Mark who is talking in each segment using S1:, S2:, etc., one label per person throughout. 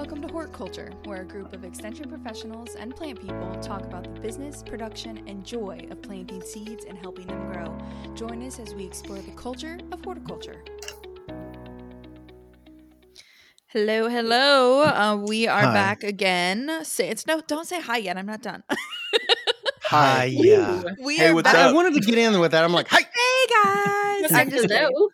S1: Welcome to Hort Culture, where a group of extension professionals and plant people talk about the business, production, and joy of planting seeds and helping them grow. Join us as we explore the culture of horticulture. Hello, hello. Uh, we are
S2: Hi.
S1: back again. Say it's no, don't say hi yet. I'm not done.
S2: Hi, yeah.
S1: we
S3: Hey,
S1: are
S3: what's
S1: back.
S2: I, I wanted to get in with that. I'm like, hey,
S1: Hey guys, I'm just kidding.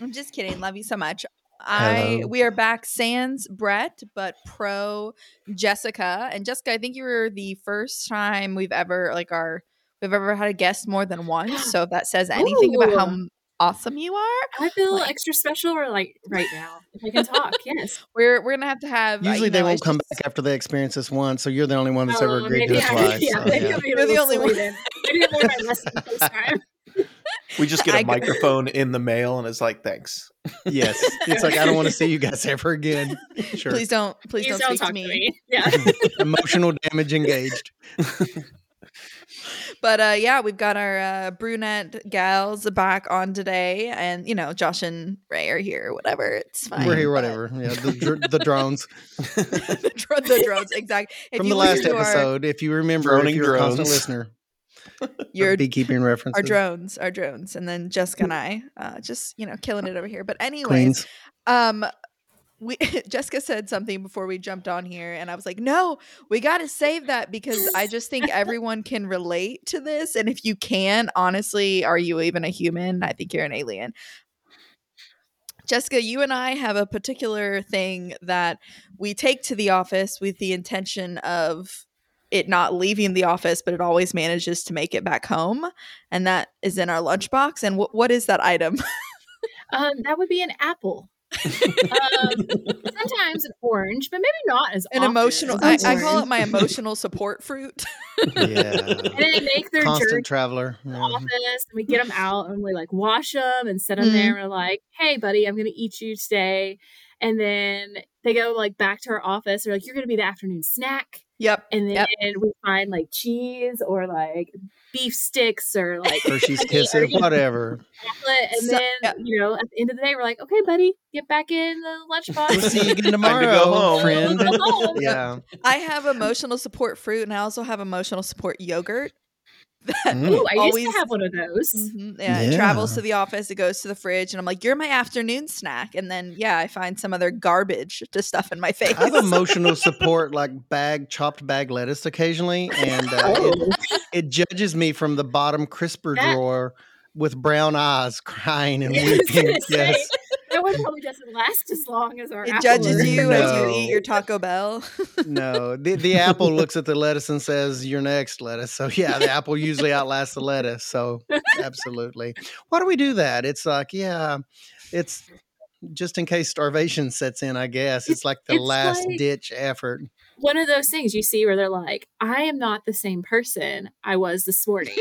S1: I'm just kidding. Love you so much. I
S2: Hello.
S1: we are back sans Brett, but pro Jessica. And Jessica, I think you were the first time we've ever like our we've ever had a guest more than once. So if that says anything about how awesome you are,
S4: I feel
S1: Like-
S4: extra special or like right now. If I can talk, yes.
S1: we're we're gonna have to have. uh,
S2: usually
S1: you
S2: they
S1: know,
S2: won't
S1: it's
S2: come
S1: just-
S2: back after they experience this once. So you're the only one that's ever
S4: Oh,
S2: agreed to
S4: maybe
S2: it
S4: I-
S2: twice.
S4: yeah,
S2: so, yeah.
S4: Be
S1: you're the only one.
S4: Maybe I learned my lesson the time.
S3: We just get
S1: I
S3: a
S1: go-
S3: microphone in the mail, and it's like, thanks.
S2: Yes. It's like, I don't want to see you guys ever again. Sure.
S1: Please don't please,
S4: Please
S1: don't, speak
S4: talk
S1: to me.
S4: Yeah.
S2: Emotional damage engaged.
S1: But uh, yeah, we've got our uh, brunette gals back on today, and you know Josh and Ray are here. Whatever, it's fine.
S2: We're here,
S1: but-
S2: whatever. Yeah, the, dr- the drones.
S1: the, dro- the drones, exactly. If
S2: From
S1: you
S2: the last
S1: listen to our-
S2: episode, if you remember, if you're a constant listener,
S1: your
S2: beekeeping references.
S1: our drones, our drones, and then Jessica and I, uh, just you know, killing it over here. But anyways,
S2: Queens.
S1: um, we Jessica said something before we jumped on here, and I was like, no, we got to save that because I just think everyone can relate to this, and if you can, honestly, are you even a human? I think you're an alien. Jessica, you and I have a particular thing that we take to the office with the intention of it not leaving the office, but it always manages to make it back home. And that is in our lunchbox. And what what is that item?
S4: Um, that would be an apple. Um, sometimes an orange, but maybe not as
S1: An
S4: often
S1: emotional, I, I call it my emotional support fruit.
S2: Yeah.
S4: And they make their
S2: Constant
S4: journey
S2: traveler.
S4: to the
S2: Yeah.
S4: office, and we get them out, and we like wash them and set them
S1: Mhm.
S4: there. And we're like, "Hey, buddy, I'm gonna eat you today." And then they go like back to our office. They're like, "You're gonna be the afternoon snack."
S1: yep.
S4: and then
S1: Yep.
S4: we find like cheese or like beef sticks or like
S2: Hershey's Kisses,
S4: or, you know,
S2: whatever.
S4: chocolate. And
S1: So-
S4: then
S1: yeah.
S4: you know, at the end of the day, we're like, okay, buddy, get back in the lunchbox.
S2: We'll see you again tomorrow,
S3: go home.
S2: friend.
S4: Go home.
S2: Yeah.
S1: I have emotional support fruit and I also have emotional support yogurt. That
S2: Mm.
S4: Ooh, I used
S1: always
S4: to have one of those.
S1: Mhm, Yeah, it travels to the office. It goes to the fridge, and I'm like, "You're my afternoon snack." And then, yeah, I find some other garbage to stuff in my face.
S2: I have emotional support like bag chopped bag lettuce occasionally, and uh, it,
S4: Oh,
S2: it judges me from the bottom crisper
S4: That-
S2: drawer with brown eyes, crying and weeping. Yes,
S4: that one probably doesn't last as long as our.
S1: it
S4: apple
S1: judges
S4: or-
S1: you as you eat your Taco Bell.
S2: no. The the apple looks at the lettuce and says, "You're next, lettuce." So yeah, the apple usually outlasts the lettuce. So absolutely. Why do we do that? It's like yeah, it's just in case starvation sets in. I guess it's,
S4: It's-
S2: like the
S4: it's
S2: last
S4: like-
S2: ditch effort.
S4: One of those things you see where they're like, "I am not the same person I was this morning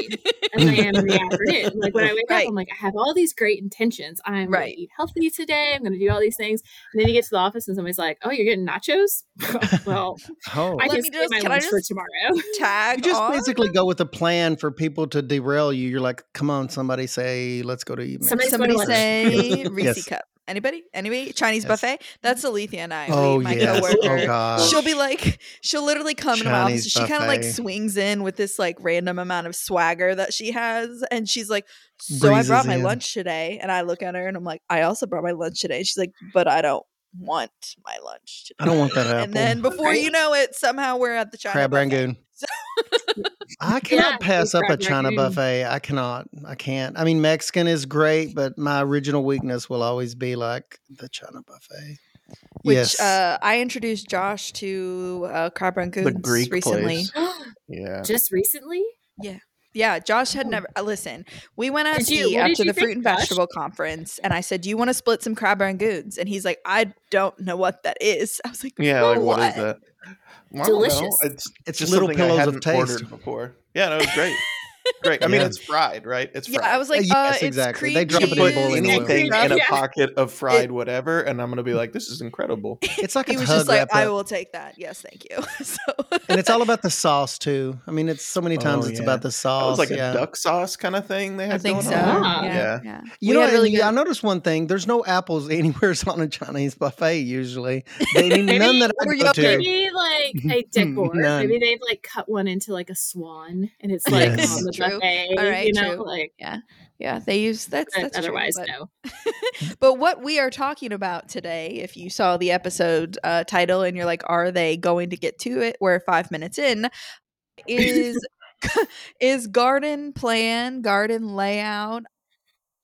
S4: as I am in the afternoon." Like when I wake
S1: Right.
S4: up, I'm like, I have all these great intentions. I'm
S1: Right.
S4: going to eat healthy today. I'm going to do all these things. And then you get to the office and somebody's like, "Oh, you're getting nachos." well,
S2: Oh,
S4: I
S1: Let
S4: can
S1: me
S4: save
S1: just-
S4: my
S1: can I
S4: lunch for
S1: just-
S4: tomorrow.
S1: Tag
S2: You just
S1: on.
S2: basically go with a plan for people to derail you. You're like, come on, somebody say, let's go to eat.
S4: Somebody's
S1: Somebody say
S2: Yes.
S1: Reese
S2: Yes.
S1: cup. Anybody? Anybody? Chinese
S2: Yes.
S1: buffet? That's Alethea and I.
S2: Oh
S1: my
S2: yes.
S1: coworker.
S2: Oh gosh.
S1: She'll be like, she'll literally come into my office.
S2: Chinese
S1: She kind of like swings in with this like random amount of swagger that she has, and she's like, "So I brought my
S2: in.
S1: lunch today," and I look at her and I'm like, "I also brought my lunch today." She's like, "But I don't want my lunch today."
S2: I don't want that apple.
S1: And then before
S4: Right.
S1: you know it, somehow we're at the China
S2: crab
S1: buffet.
S2: rangoon.
S1: So-
S2: I cannot
S4: Yeah,
S2: pass up a China
S4: rangoon.
S2: buffet. I cannot. I can't. I mean, Mexican is great, but my original weakness will always be like the China buffet.
S1: Which
S2: yes.
S1: uh, I introduced Josh to uh, crab rangoons
S3: The Greek
S1: recently.
S3: Yeah.
S4: Just recently?
S1: Yeah, Josh had never. Uh, listen, we went out
S4: Did
S1: to
S4: you-
S1: eat after the fruit and
S4: Josh?
S1: vegetable conference, and I said, "Do you want to split some crab rangoons?" And he's like, "I don't know what that is." I was like,
S3: Yeah, like what is that? Well, I don't know.
S4: Delicious.
S3: It's
S2: It's
S3: just
S2: little
S3: something
S2: pillows of
S3: hadn't
S2: taste.
S3: ordered before. Yeah, no, it was great. Great. I mean,
S2: Yeah.
S3: it's fried, right? It's
S1: Yeah. I was like,
S2: Yes,
S1: uh, it's
S2: exactly.
S1: cream
S2: They
S3: you
S2: drop it in a bowl
S1: and
S3: anything in a
S4: Yeah.
S3: pocket of fried whatever, and I'm gonna be like, "This is incredible."
S2: It's like
S1: He
S2: a
S1: was just like,
S2: wrap
S1: I will take that. Yes, thank you. so,
S2: and it's all about the sauce too. I mean, it's so many times
S3: Oh,
S2: it's
S3: yeah.
S2: about the
S3: That
S2: sauce.
S3: was like
S2: yeah.
S3: a duck sauce kind of thing they had
S1: I think
S3: going
S1: so.
S3: on.
S4: Ah.
S1: Yeah,
S3: Yeah.
S1: yeah.
S2: You
S1: We
S2: know,
S1: really good.
S2: I noticed one thing. There's no apples anywhere on a Chinese buffet usually. They, none
S4: Maybe-
S2: that I
S1: or
S2: go to.
S4: Maybe like a decor. Maybe they've like cut one into like a swan, and it's like on the
S1: True.
S4: buffet.
S1: All right,
S4: you know,
S1: true.
S4: like
S1: Yeah, they use that's,
S4: but
S1: that's true,
S4: otherwise
S1: but-
S4: no.
S1: but what we are talking about today, if you saw the episode uh, title and you're like, are they going to get to it? We're five minutes in. Is is garden plan, garden layout,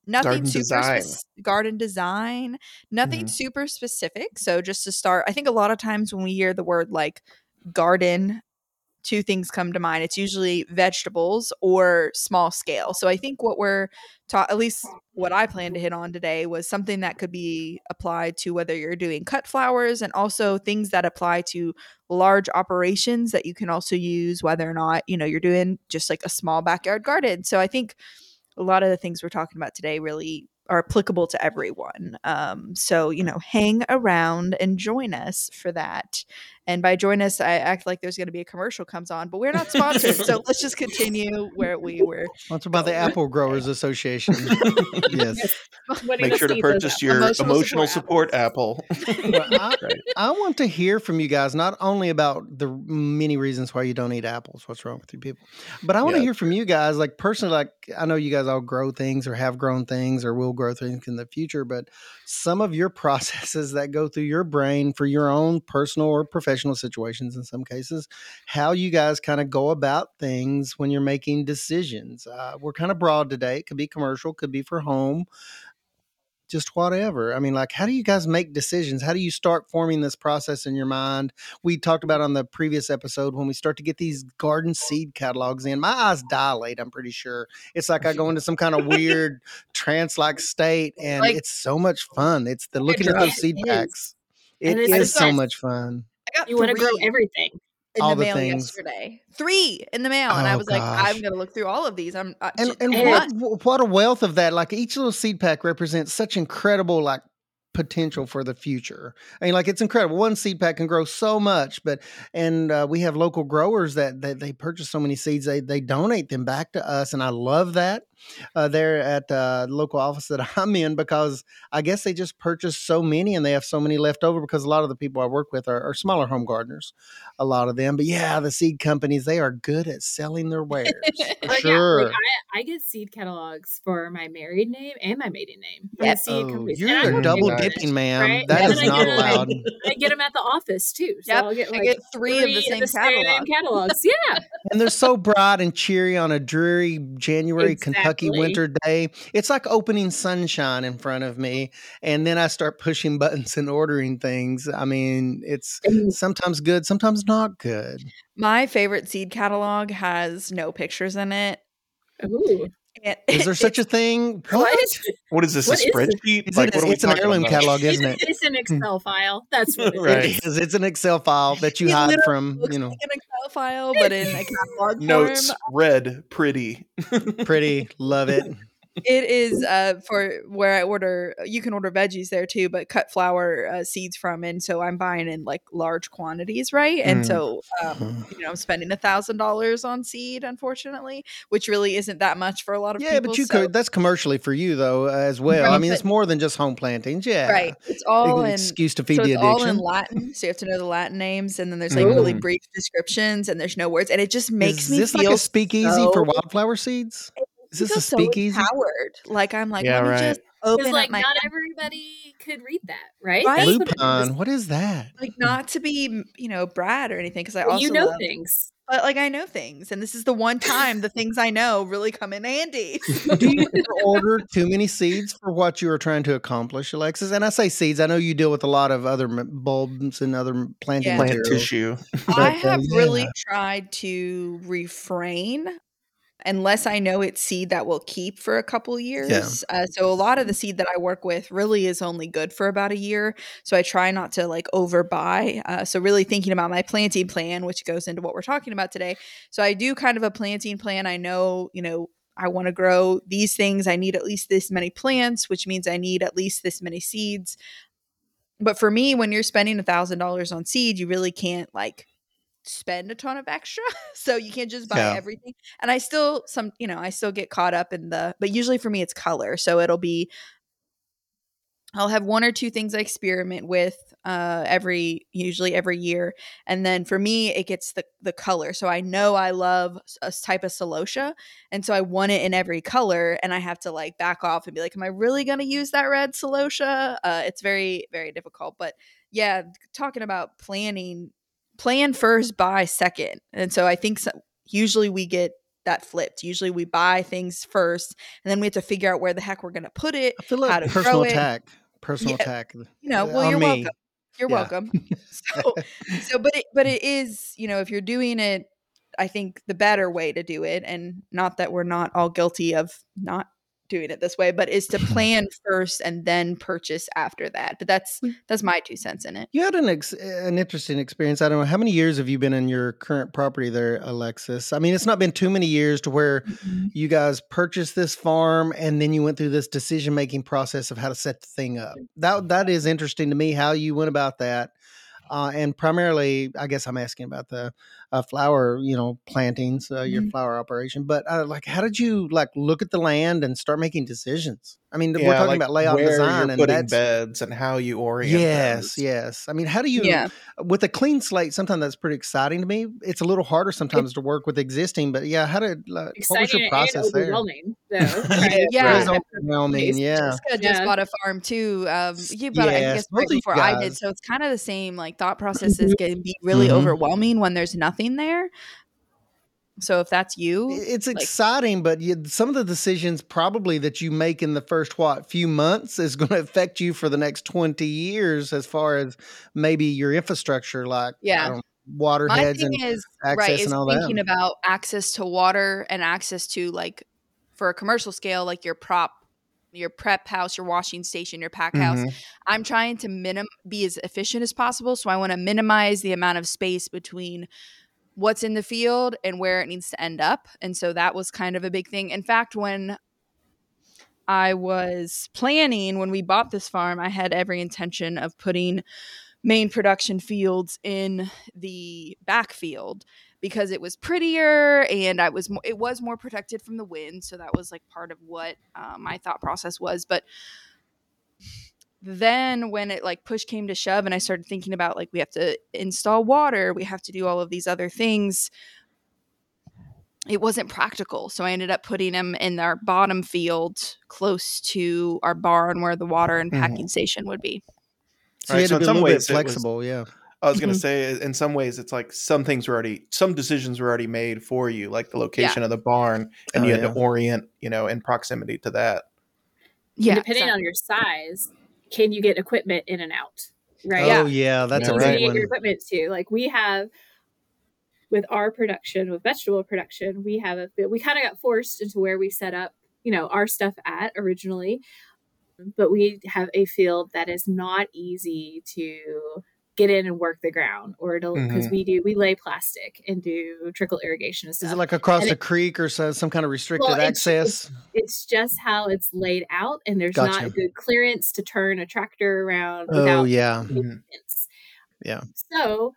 S1: nothing
S3: Garden
S1: super
S3: design.
S1: spec- garden design, nothing
S3: Mhm.
S1: super specific. So just to start, I think a lot of times when we hear the word like garden two things come to mind. It's usually vegetables or small scale. So I think what we're taught, at least what I plan to hit on today, was something that could be applied to whether you're doing cut flowers and also things that apply to large operations that you can also use, whether or not, you know, you're doing just like a small backyard garden. So I think a lot of the things we're talking about today really are applicable to everyone. Um, so, you know, hang around and join us for that. And by join us, I act like there's going to be a commercial comes on, but we're not sponsored. so let's just continue where we were.
S2: Sponsored by the Apple Growers Association. yes.
S3: Make sure to purchase your
S1: Emotional
S3: emotional,
S1: support
S3: support, apple.
S2: Well, I,
S3: Right.
S2: I want to hear from you guys not only about the many reasons why you don't eat apples, what's wrong with you people, but I want to
S3: Yeah.
S2: hear from you guys. Like personally, like I know you guys all grow things or have grown things or will grow things in the future, but some of your processes that go through your brain for your own personal or professional situations in some cases, how you guys kind of go about things when you're making decisions. Uh, we're kind of broad today. It could be commercial, could be for home just whatever. I mean, like, how do you guys make decisions? How do you start forming this process in your mind? We talked about on the previous episode when we start to get these garden seed catalogs in. My eyes dilate. I'm pretty sure it's like I go into some kind of weird trance-like state, and
S1: Like-
S2: it's so much fun. It's the looking at those seed packs. It
S4: And
S2: is
S4: it's
S2: so much fun.
S1: I got
S4: You want to grow everything.
S1: in
S2: all
S1: the
S2: the
S1: mail
S2: things.
S1: yesterday. Three in the mail. And I
S2: Oh,
S1: was like. I'm going to look through all of these. I'm uh,
S2: and and what what a wealth of that like each little seed pack represents such incredible like potential for the future i mean like it's incredible one seed pack can grow so much but and uh, we have local growers that, that they purchase so many seeds they they donate them back to us and i love that uh, there at uh, the local office that i'm in because i guess they just purchased so many and they have so many left over because a lot of the people i work with are, are smaller home gardeners a lot of them but yeah the seed companies they are good at selling their wares for sure
S4: yeah, like I, I get seed catalogs for my married name and my maiden name. from
S1: Yep.
S4: seed
S2: Oh, you're
S4: And I
S2: a
S4: don't
S2: double
S4: pay for it,
S2: dipping, ma'am.
S4: right?
S2: That
S4: And
S2: is
S4: I
S2: not
S4: get 'em-
S2: allowed.
S4: I get them at the office too. So
S1: Yep,
S4: I'll get
S1: I get three, of the same catalog.
S4: catalogs. Yeah.
S2: And they're so bright and cheery on a dreary January Kentucky
S4: Exactly.
S2: winter day. It's like opening sunshine in front of me. And then I start pushing buttons and ordering things. I mean, it's sometimes good, sometimes not good.
S1: My favorite seed catalog has no pictures in it.
S4: Ooh.
S1: And
S2: Is there such a thing?
S1: What?
S3: What is this?
S4: What
S3: a
S4: is it?
S3: spreadsheet?
S2: Is
S3: like,
S2: it,
S3: what
S2: it's an heirloom
S3: about?
S2: catalog, isn't it?
S4: it's an hmm. Excel file. That's what it
S3: Right.
S4: is.
S2: It is. It's an Excel file that you
S1: It
S2: hide from, you know,
S1: like an Excel file, but in a catalog
S3: Notes,
S1: form.
S3: red, pretty.
S2: pretty. Love it.
S1: It is uh, for where I order. You can order veggies there too, but cut flower uh, seeds from, and so I'm buying in like large quantities, right? And
S3: Mm.
S1: so, um, you know, I'm spending a thousand dollars on seed, unfortunately, which really isn't that much for a lot of people.
S2: Yeah,
S1: people.
S2: but you
S1: so-
S2: could. That's commercially for you, though, uh, as well. I mean, it's more than just home plantings. Yeah.
S1: right? It's
S2: An
S1: all in
S2: excuse to feed
S1: so
S2: the
S1: it's all in. Latin, so you have to know the Latin names, and then there's like really brief descriptions, and there's no words, and it just makes
S2: is
S1: me
S2: this
S1: feel
S2: like a speakeasy for wildflower seeds? Is this
S1: feel
S2: a
S1: so
S2: speakeasy?
S1: empowered. Like I'm like,
S3: Yeah,
S1: let me
S3: right.
S1: just open
S4: Because
S1: up
S4: like
S1: my
S4: not everybody could read that, right?
S1: Right?
S4: That's what it is.
S2: Lupin. What is that?
S1: like not to be you know Brad or anything because I
S4: Well,
S1: also
S4: you know
S1: love-
S4: things.
S1: but like I know things, and this is the one time the things I know really come in handy.
S2: Do you order too many seeds for what you are trying to accomplish, Alexis? And I say seeds. I know you deal with a lot of other bulbs and other planting
S1: Yeah.
S3: Plant
S2: materials.
S3: tissue.
S1: I
S2: But, uh,
S1: have really
S2: yeah.
S1: tried to refrain unless I know it's seed that will keep for a couple years. Uh, so a lot of the seed that I work with really is only good for about a year. So I try not to like overbuy. Uh, so really thinking about my planting plan, which goes into what we're talking about today. So I do kind of a planting plan. I know, you know, I want to grow these things. I need at least this many plants, which means I need at least this many seeds. But for me, when you're spending a thousand dollars on seed, you really can't like spend a ton of extra. so you can't just buy
S2: Yeah.
S1: everything. And I still some, you know, I still get caught up in the but usually for me it's color. So it'll be I'll have one or two things I experiment with uh, every usually every year, and then for me it gets the the color. So I know I love a type of celosia, and so I want it in every color, and I have to like back off and be like, "Am I really going to use that red celosia?" Uh, it's very very difficult, but yeah, talking about planning, plan first, buy second, and so I think so, usually we get that flipped. Usually we buy things first, and then we have to figure out where the heck we're going to put it
S2: I feel
S1: how to
S2: personal
S1: grow it.
S2: attack. Personal
S1: Yeah.
S2: attack.
S1: you know well
S2: on
S1: you're
S2: me.
S1: welcome you're
S2: Yeah.
S1: welcome so so but it but it is you know if you're doing it i think the better way to do it and not that we're not all guilty of not doing it this way but is to plan first and then purchase after that but that's that's my two cents in it
S2: You had an ex- an interesting experience. I don't know how many years have you been in your current property there, Alexis. I mean, it's not been too many years to where you guys purchased this farm and then you went through this decision making process of how to set the thing up. That that is interesting to me how you went about that. Uh, and primarily, I guess I'm asking about the uh, flower, you know, plantings, uh, your
S1: Mhm.
S2: flower operation. But uh, like, how did you like look at the land and start making decisions? I mean, we're talking
S3: like
S2: about layout
S3: where
S2: design,
S3: you're
S2: and
S3: putting
S2: that's
S3: beds and how you orient.
S2: yes,
S3: is-
S2: yes. I mean, how do you
S1: yeah
S2: with a clean slate? Sometimes that's pretty exciting to me. It's a little harder sometimes to work with existing, but yeah, how did like, what was
S4: Exciting
S2: your process there?
S4: overwhelming, though. right?
S1: Yeah.
S2: It is overwhelming. Yeah,
S1: Jessica just
S4: Yeah.
S1: bought a farm too. Um, you bought it, I guess,
S2: both
S1: right
S2: of you
S1: before I did. So it's kind of the same. Like thought processes can be really
S2: Mhm.
S1: overwhelming when there's nothing there. So if that's you,
S2: it's
S1: like-
S2: exciting, but you, some of the decisions probably that you make in the first what few months is going to affect you for the next twenty years, as far as maybe your infrastructure, like
S1: Yeah.
S2: Water
S1: my
S2: heads and
S1: is
S2: access
S1: right is
S2: and all
S1: thinking
S2: that.
S1: about access to water and access to like for a commercial scale, like your prop, your prep house, your washing station, your pack house.
S3: Mhm.
S1: I'm trying to minim be as efficient as possible. So I want to minimize the amount of space between what's in the field and where it needs to end up. And so that was kind of a big thing. In fact, when I was planning when we bought this farm, I had every intention of putting main production fields in the backfield because it was prettier and I was mo- it was more protected from the wind. So that was like part of what uh, my thought process was. But then when it like push came to shove and I started thinking about like we have to install water, we have to do all of these other things. It wasn't practical. So I ended up putting them in our bottom field close to our barn where the water and
S3: Mhm.
S1: packing station would be.
S2: So you
S3: Right,
S2: had
S3: so
S2: to
S3: in
S2: be a
S3: some
S2: little bit
S3: ways it was-
S2: flexible. yeah.
S3: I was gonna
S1: Mhm.
S3: say, in some ways, it's like some things were already, some decisions were already made for you, like the location of the barn, and
S2: Oh,
S3: you had
S2: yeah.
S3: to orient, you know, in proximity to that.
S1: Yeah.
S4: depending on your size, can you get equipment in and out? Right.
S2: Oh yeah, that's
S3: Yeah,
S2: a
S4: Easy to
S3: right.
S4: get your equipment too. Like we have with our production, with vegetable production, we have a we kind of got forced into where we set up, you know, our stuff at originally. But we have a field that is not easy to get in and work the ground or to because
S3: Mhm.
S4: we do we lay plastic and do trickle irrigation and stuff.
S2: Is it like across
S4: And
S2: a
S4: it-
S2: creek or so, some kind of restricted
S4: Well, it's-
S2: access?
S4: it's just how it's laid out and there's
S2: Gotcha.
S4: not good clearance to turn a tractor around
S2: Oh
S4: without
S2: yeah,
S3: Mhm.
S2: Yeah.
S4: So,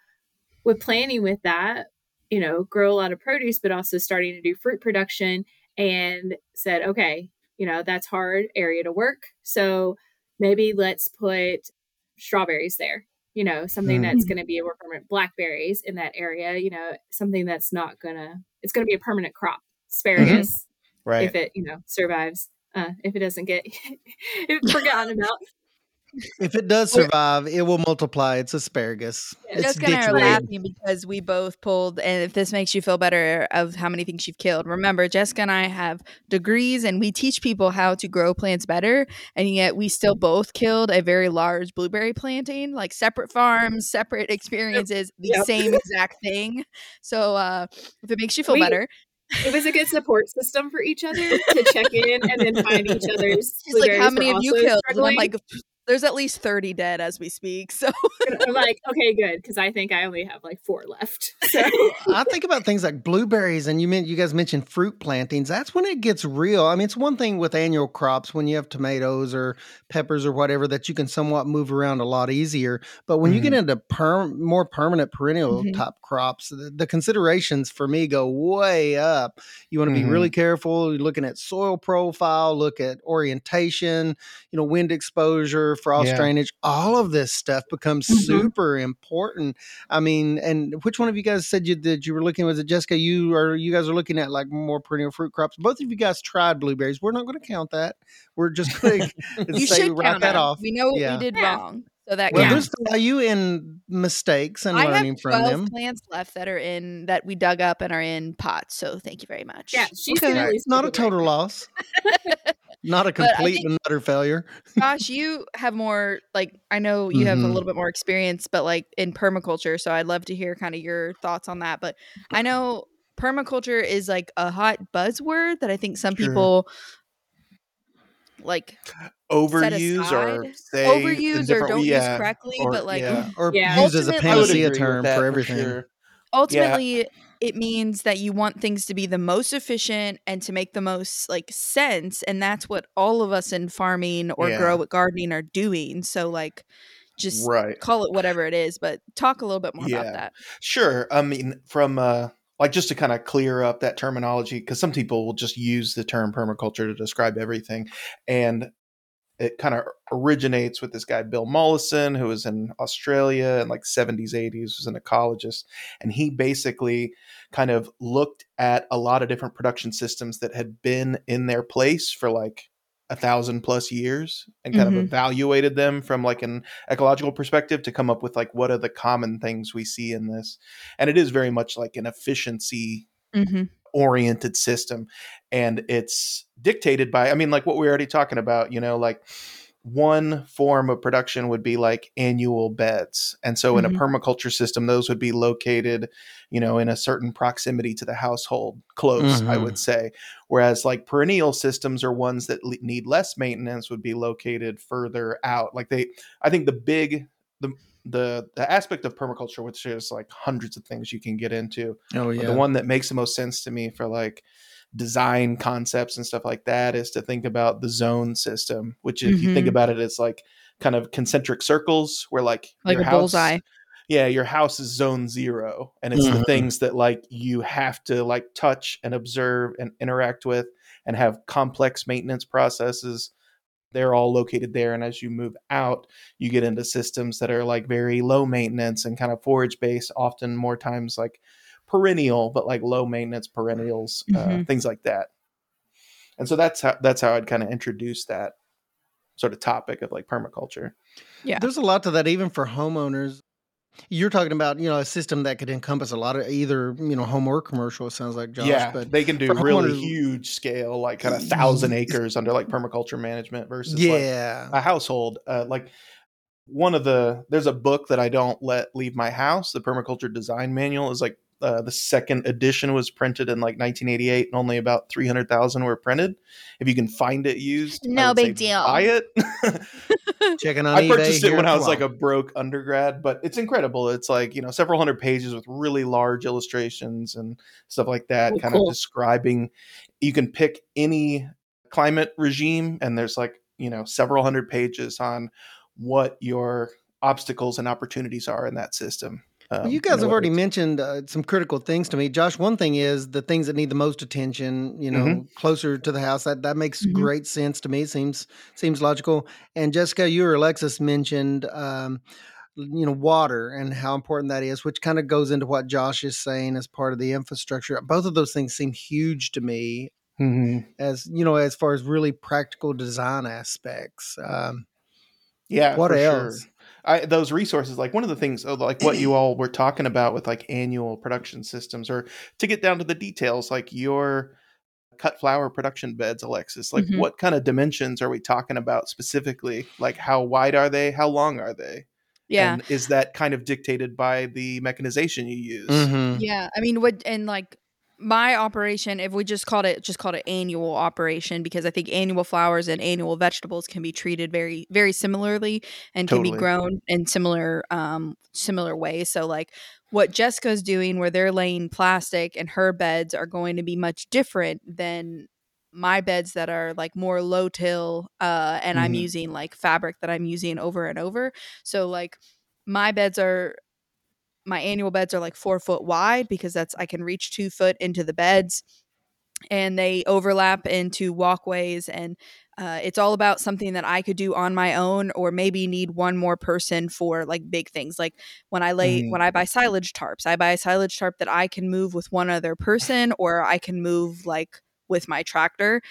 S4: with planning with that, you know, grow a lot of produce, but also starting to do fruit production, and said, okay, you know, that's hard area to work. So maybe let's put strawberries there. You know, something that's going to be a more permanent blackberries in that area. You know, something that's not gonna. It's going to be a permanent crop. Asparagus,
S3: Right.
S4: if it you know survives. Uh, if it doesn't get forgotten about,
S2: if it does survive, it will multiply. It's asparagus.
S4: Yeah,
S2: It's
S1: Jessica and I are
S2: ditchweed.
S1: laughing because we both pulled, and if this makes you feel better of how many things you've killed, remember, Jessica and I have degrees and we teach people how to grow plants better, and yet we still both killed a very large blueberry planting, like separate farms, separate experiences, the
S4: Yep.
S1: same exact thing. So, uh, if it makes you feel
S4: We-
S1: better,
S4: it was a good support system for each other to check in and then find each other's.
S1: She's like, "How many of you killed?" I'm like, "There's at least thirty dead as we speak." So
S4: I'm like, okay, good, because I think I only have like four left. So
S2: I think about things like blueberries, and you meant you guys mentioned fruit plantings. That's when it gets real. I mean, it's one thing with annual crops when you have tomatoes or peppers or whatever that you can somewhat move around a lot easier. But when you get into per- more permanent perennial
S1: Mhm.
S2: type crops, the, the considerations for me go way up. You want to be really careful. You're looking at soil profile, look at orientation, you know, wind exposure, frost
S3: Yeah.
S2: drainage. All of this stuff becomes
S4: Mhm.
S2: super important. I mean, and which one of you guys said you that you were looking? Was it Jessica? You or you guys are looking at like more perennial fruit crops. Both of you guys tried blueberries. We're not going to count that. We're just going to
S1: you
S2: say
S1: should
S2: write
S1: count
S2: that
S1: them.
S2: off.
S1: We know what
S2: Yeah.
S1: we did
S4: Yeah.
S1: wrong, so that
S2: Well,
S4: Yeah.
S1: counts.
S2: there's value in mistakes and
S1: I
S2: learning
S1: have
S2: from
S1: twelve
S2: them.
S1: plants left that are in that we dug up and are in pots. So thank you very much.
S4: yeah, she's
S2: Okay,
S4: gonna at least
S2: not a
S4: take right
S2: total loss. Not a complete
S1: think-
S2: and utter failure.
S1: Josh, you have more like I know you have a
S2: Mhm.
S1: little bit more experience, but like in permaculture, so I'd love to hear kind of your thoughts on that. But I know permaculture is like a hot buzzword that I think some
S3: Sure.
S1: people like
S3: overuse or say
S1: overuse or don't
S3: yeah,
S1: use correctly,
S3: or-
S1: but like
S3: yeah.
S2: Or
S4: Yeah.
S2: use as a
S1: Ultimately-
S3: I would
S2: panacea term for everything.
S3: sure.
S1: ultimately it means that you want things to be the most efficient and to make the most like sense and that's what all of us in farming or
S3: Yeah.
S1: grow gardening are doing so like just
S3: Right.
S1: call it whatever it is but talk a little bit more
S3: Yeah.
S1: about that
S3: Sure. I mean, from uh, like just to kind of clear up that terminology, because some people will just use the term permaculture to describe everything, and it kind of originates with this guy Bill Mollison, who was in Australia in like 70s, 80s, was an ecologist, and he basically kind of looked at a lot of different production systems that had been in their place for like a thousand plus years and kind
S1: Mhm.
S3: of evaluated them from like an ecological perspective to come up with like what are the common things we see in this and it is very much like an efficiency
S1: mm-hmm.
S3: oriented system and it's dictated by i mean like what we are already talking about you know like one form of production would be like annual beds and so in a
S1: Mhm.
S3: permaculture system those would be located you know in a certain proximity to the household close i
S2: Mhm.
S3: would say whereas like perennial systems or ones that le- need less maintenance would be located further out like they i think the big the the the aspect of permaculture which is like hundreds of things you can get into
S2: Oh
S3: but the one that makes the most sense to me for like design concepts and stuff like that is to think about the zone system, which if you think
S1: Mhm.
S3: about it, it's like kind of concentric circles where like
S1: like
S3: your
S1: a
S3: house,
S1: bullseye
S3: Yeah, your house is zone zero, and it's the
S2: Mhm.
S3: things that like you have to like touch and observe and interact with, and have complex maintenance processes. They're all located there, and as you move out, you get into systems that are like very low maintenance and kind of forage based. Often, more times like perennial, but like low maintenance perennials, uh,
S1: Mhm.
S3: things like that. And so that's how that's how I'd kind of introduce that sort of topic of like permaculture.
S1: Yeah.
S2: There's a lot to that, even for homeowners. You're talking about, you know, a system that could encompass a lot of either, you know, home or commercial. It sounds like Josh,
S3: yeah,
S2: but
S3: they can do really
S2: homeowners-
S3: huge scale, like kind of thousand acres under like permaculture management versus like
S2: yeah,
S3: a household. Uh, like one of the there's a book that I don't let leave my house. The permaculture design manual is like uh, the second edition was printed in like 1988, and only about 300,000 were printed. If you can find it used, I
S1: No
S3: would
S1: big
S3: say
S1: deal.
S3: Buy it.
S2: checking on
S3: I
S2: eBay.
S3: purchased it when I was like a broke undergrad, but it's incredible. It's like, you know, several hundred pages with really large illustrations and stuff like that,
S4: Oh,
S3: kind
S4: cool.
S3: of describing. You can pick any climate regime, and there's like, you know, several hundred pages on what your obstacles and opportunities are in that system. Um,
S2: you guys
S3: know,
S2: have already mentioned uh, some critical things to me, Josh. One thing is the things that need the most attention. You know,
S3: Mhm.
S2: closer to the house. That that makes
S1: Mhm.
S2: great sense to me. Seems seems logical. And Jessica, you or Alexis mentioned, um, you know, water and how important that is, which kind of goes into what Josh is saying as part of the infrastructure. Both of those things seem huge to me,
S3: Mhm.
S2: as you know, as far as really practical design aspects. Um,
S3: Yeah.
S2: what
S3: for
S2: else?
S3: Sure. I, those resources, like one of the things, oh, like what you all were talking about with like annual production systems, or to get down to the details, like your cut flower production beds, Alexis, like
S1: Mhm.
S3: what kind of dimensions are we talking about specifically? Like how wide are they? How long are they?
S1: yeah
S3: And is that kind of dictated by the mechanization you use?
S2: mhm.
S1: Yeah, I mean, what and like my operation if we just called it just called it annual operation because i think annual flowers and annual vegetables can be treated very very similarly and can be grown in similar um similar ways. So like what jessica's doing where they're laying plastic and her beds are going to be much different than my beds that are like more low till uh and i'm
S3: Mhm.
S1: using like fabric that i'm using over and over. So like my beds are my annual beds are like four foot wide because that's I can reach two foot into the beds and they overlap into walkways and uh, it's all about something that I could do on my own or maybe need one more person for like big things like when I lay
S3: Mhm.
S1: when I buy silage tarps I buy a silage tarp that I can move with one other person or I can move like with my tractor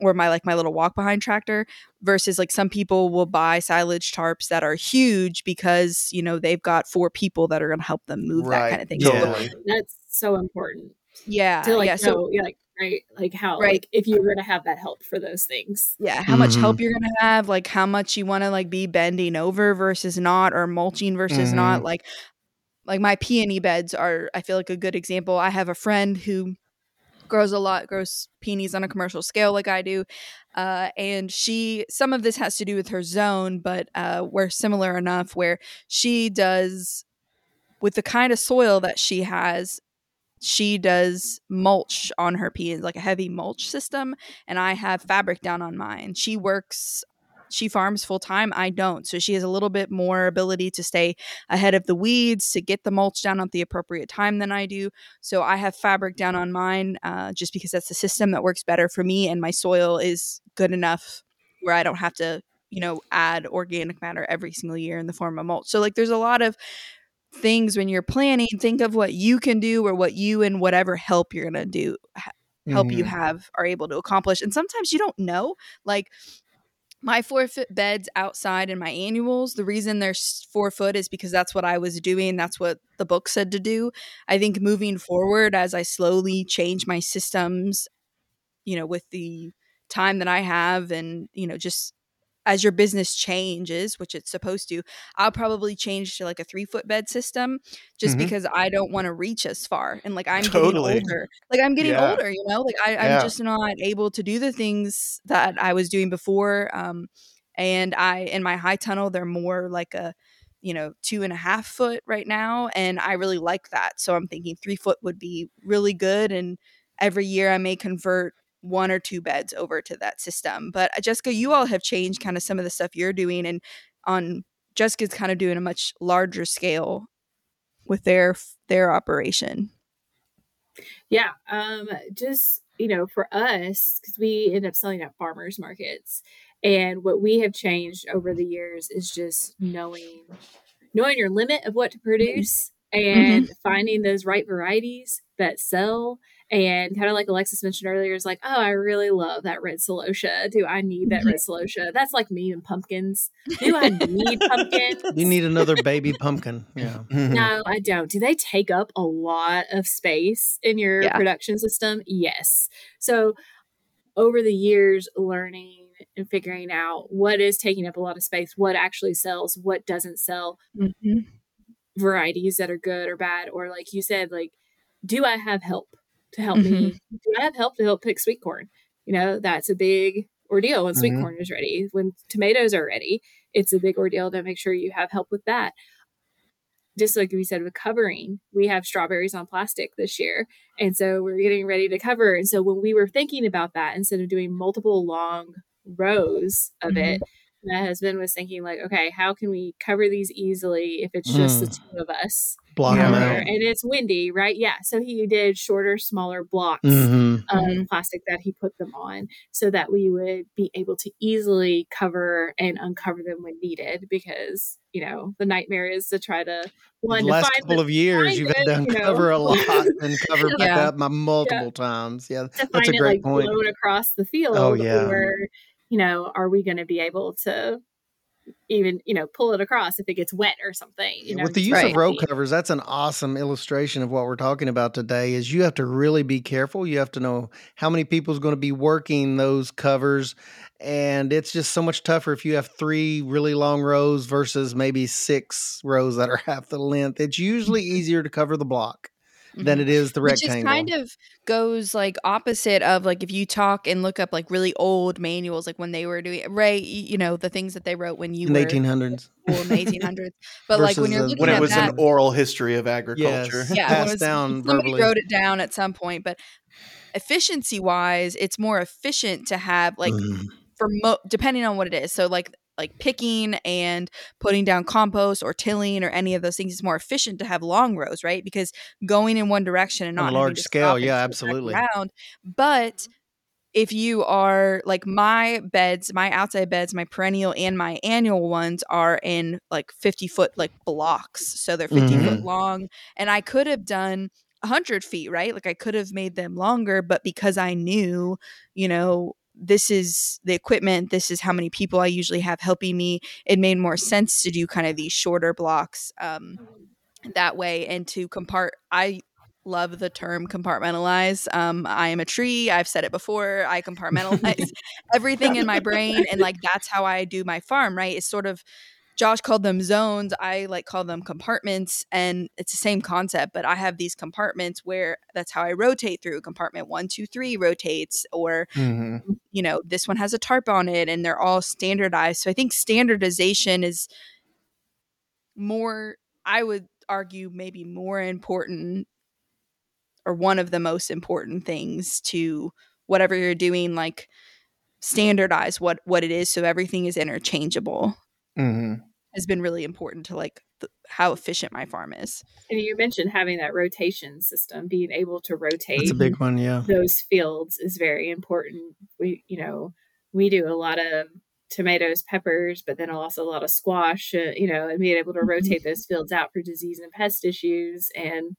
S1: or my like my little walk behind tractor versus like some people will buy silage tarps that are huge because you know they've got four people that are going to help them move that kind of thing
S2: Yeah.
S3: Totally.
S4: That's so important
S1: yeah
S4: to like
S1: yeah so
S4: know, yeah, like right, like how,
S1: Right.
S4: like if you're going to have that help for those things.
S1: yeah how much
S2: Mhm.
S1: help you're going to have like how much you want to like be bending over versus not or mulching versus not like like my peony beds are i feel like a good example i have a friend who grows a lot grows peonies on a commercial scale like i do uh, and she some of this has to do with her zone but uh, we're similar enough where she does with the kind of soil that she has she does mulch on her peonies like a heavy mulch system and i have fabric down on mine. She works she farms full time i don't. So she has a little bit more ability to stay ahead of the weeds to get the mulch down at the appropriate time than i do. So i have fabric down on mine uh, just because that's the system that works better for me and my soil is good enough where i don't have to you know add organic matter every single year in the form of mulch. So like there's a lot of things when you're planning think of what you can do or what you and whatever help you're going to do help you
S3: Mhm.
S1: have are able to accomplish. And sometimes you don't know like my four foot beds outside in my annuals the reason they're four foot is because that's what i was doing that's what the book said to do. I think moving forward as i slowly change my systems you know with the time that i have and you know just as your business changes which it's supposed to i'll probably change to like a three foot bed system just
S3: Mhm.
S1: because i don't want to reach as far and like i'm
S3: Totally.
S1: getting older like i'm getting
S3: Yeah.
S1: older you know like I, i'm
S3: Yeah.
S1: just not able to do the things that i was doing before um and i in my high tunnel they're more like a you know two and a half foot right now and i really like that so i'm thinking three foot would be really good and every year i may convert one or two beds over to that system but uh, jessica you all have changed kind of some of the stuff you're doing and on jessica's kind of doing a much larger scale with their their operation
S4: Yeah. Um, just, you know, for us, because we end up selling at farmers markets. And what we have changed over the years is just knowing knowing your limit of what to produce and finding those right varieties that sell. And kind of like Alexis mentioned earlier, is like, oh, I really love that red celosia. Do I need that red celosia? That's like me and pumpkins. Do I need pumpkins?
S2: You need another baby pumpkin. Yeah.
S3: Mhm.
S4: No, I don't. Do they take up a lot of space in your
S1: Yeah.
S4: production system? Yes. So, over the years, learning and figuring out what is taking up a lot of space, what actually sells, what doesn't sell,
S1: Mhm.
S4: varieties that are good or bad, or like you said, like, do I have help to help me? Do I have help to help pick sweet corn? You know, that's a big ordeal when sweet
S3: Mhm.
S4: corn is ready. When tomatoes are ready, it's a big ordeal to make sure you have help with that. Just like we said with covering, we have strawberries on plastic this year. And so we're getting ready to cover. And so when we were thinking about that, instead of doing multiple long rows of it, my husband was thinking like, okay, how can we cover these easily if it's just the
S2: Mm.
S4: two of us?
S2: Block them out.
S4: And it's windy, right? Yeah. So he did shorter, smaller blocks
S2: hmm
S4: of
S1: Mhm.
S4: plastic that he put them on so that we would be able to easily cover and uncover them when needed because you know the nightmare is to try to
S2: The
S4: one to
S2: last
S4: find
S2: couple
S4: the,
S2: of years, you've had
S4: it,
S2: to
S4: you know.
S2: uncover a lot and cover back
S1: Yeah.
S2: up my multiple times. Yeah,
S4: to
S2: that's
S4: find
S2: a
S4: it
S2: great
S4: like
S2: point.
S4: blown across the field
S2: Oh, yeah.
S4: or you know are we going to be able to even you know pull it across if it gets wet or something you know
S2: With the use
S1: Right.
S2: of row covers, that's an awesome illustration of what we're talking about today. Is you have to really be careful. You have to know how many people is going to be working those covers, and it's just so much tougher if you have three really long rows versus maybe six rows that are half the length. It's usually mm-hmm. easier to cover the block. Than it is the rectangle.
S1: Which is
S2: rectangle.
S1: kind of goes like opposite of like if you talk and look up like really old manuals, like when they were doing right, you know, the things that they wrote when you
S2: in
S1: were
S2: 1800s.
S1: Well, in the 1800s. But like when you're
S2: the-
S1: looking
S3: when
S1: at
S3: it was
S1: that,
S3: an oral history of agriculture.
S2: Yes.
S1: yeah,
S2: passed
S1: was-
S2: down
S1: somebody
S2: verbally.
S1: wrote it down at some point, but efficiency wise, it's more efficient to have like
S2: Mm.
S1: for mo- depending on what it is. So like like picking and putting down compost or tilling or any of those things is more efficient to have long rows, right? Because going in one direction and
S2: On a
S1: not having
S2: large scale, yeah, absolutely.
S1: Around. But if you are like my beds, my outside beds, my perennial and my annual ones are in like 50 foot like blocks. So they're 50 foot
S2: Mhm.
S1: long. And I could have done 100 feet, right? Like I could have made them longer, but because I knew, you know, this is the equipment, this is how many people I usually have helping me, it made more sense to do kind of these shorter blocks um, that way and to compart. I love the term compartmentalize. Um, I am a tree. I've said it before. I compartmentalize everything in my brain, and like that's how I do my farm. Right? It's sort of Josh called them zones. I like call them compartments, and it's the same concept. But I have these compartments where that's how I rotate through. Compartment one, two, three rotates, or
S3: hmm
S1: you know this one has a tarp on it, and they're all standardized. So I think standardization is more. I would argue maybe more important or one of the most important things to whatever you're doing like standardize what what it is so everything is interchangeable
S3: hmm
S1: has been really important to like th- how efficient my farm is
S4: And you mentioned having that rotation system, being able to rotate
S2: That's a big one, yeah.
S4: those fields is very important. We, you know, we do a lot of tomatoes, peppers, but then also a lot of squash, uh, you know, and being able to
S1: Mhm.
S4: rotate those fields out for disease and pest issues. And,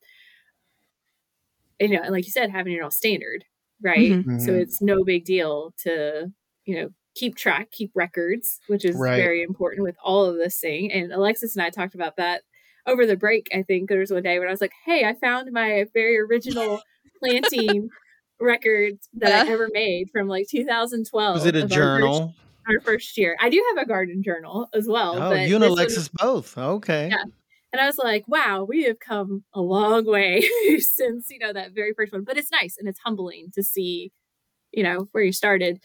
S4: you know, and like you said, having it all standard, right?
S1: Mhm.
S4: So
S3: Mhm.
S4: it's no big deal to, you know, keep track, keep records, which is
S3: Right.
S4: very important with all of this thing. And Alexis and I talked about that over the break. I think there was one day when I was like, "Hey, I found my very original planting records that I
S1: Yeah.
S4: ever made from like 2012."
S2: Was it a
S4: of our first-
S2: journal?
S4: Our first, year. I do have a garden journal as well.
S2: Oh,
S4: but
S2: you and
S4: this one-
S2: Alexis both. Okay.
S4: Yeah. and I was like, "Wow, we have come a long way since you know that very first one." But it's nice and it's humbling to see, you know, where you started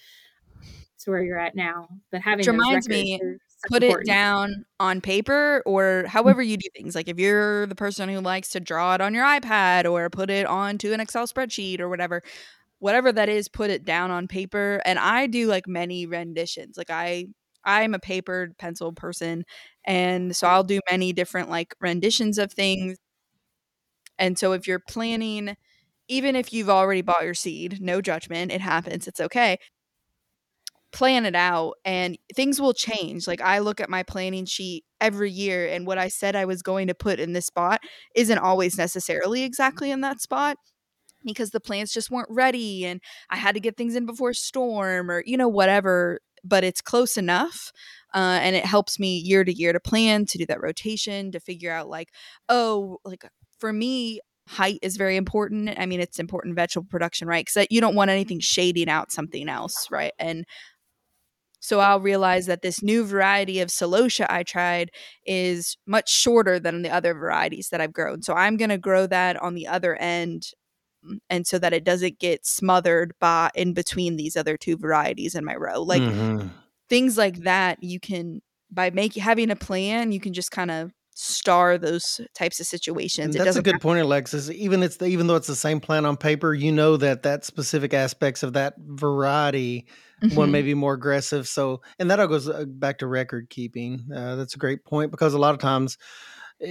S4: to where you're at now. But having
S1: reminds me, put it down on paper or however you do things. Like if you're the person who likes to draw it on your ipad or put it onto an excel spreadsheet or whatever whatever that is put it down on paper. And i do like many renditions. Like i i'm a papered pencil person and so i'll do many different like renditions of things. And so if you're planning even if you've already bought your seed no judgment it happens it's okay plan it out and things will change like i look at my planning sheet every year and what i said i was going to put in this spot isn't always necessarily exactly in that spot because the plants just weren't ready and I had to get things in before storm or you know whatever but it's close enough uh, and it helps me year to year to plan to do that rotation to figure out like oh like for me height is very important I mean it's important vegetable production right? Because you don't want anything shading out something else right? And so I'll realize that this new variety of celosia I tried is much shorter than the other varieties that I've grown. So I'm going to grow that on the other end mm, and so that it doesn't get smothered by in between these other two varieties in my row. Like
S2: Mhm.
S1: things like that you can by making having a plan, you can just kind of star those types of situations.
S2: And that's a good point, Alexis. Even it's the, even though it's the same plan on paper, you know that that specific aspects of that variety one
S1: Mhm.
S2: may be more aggressive. So, and that all goes uh, back to record keeping. Uh, that's a great point because a lot of times,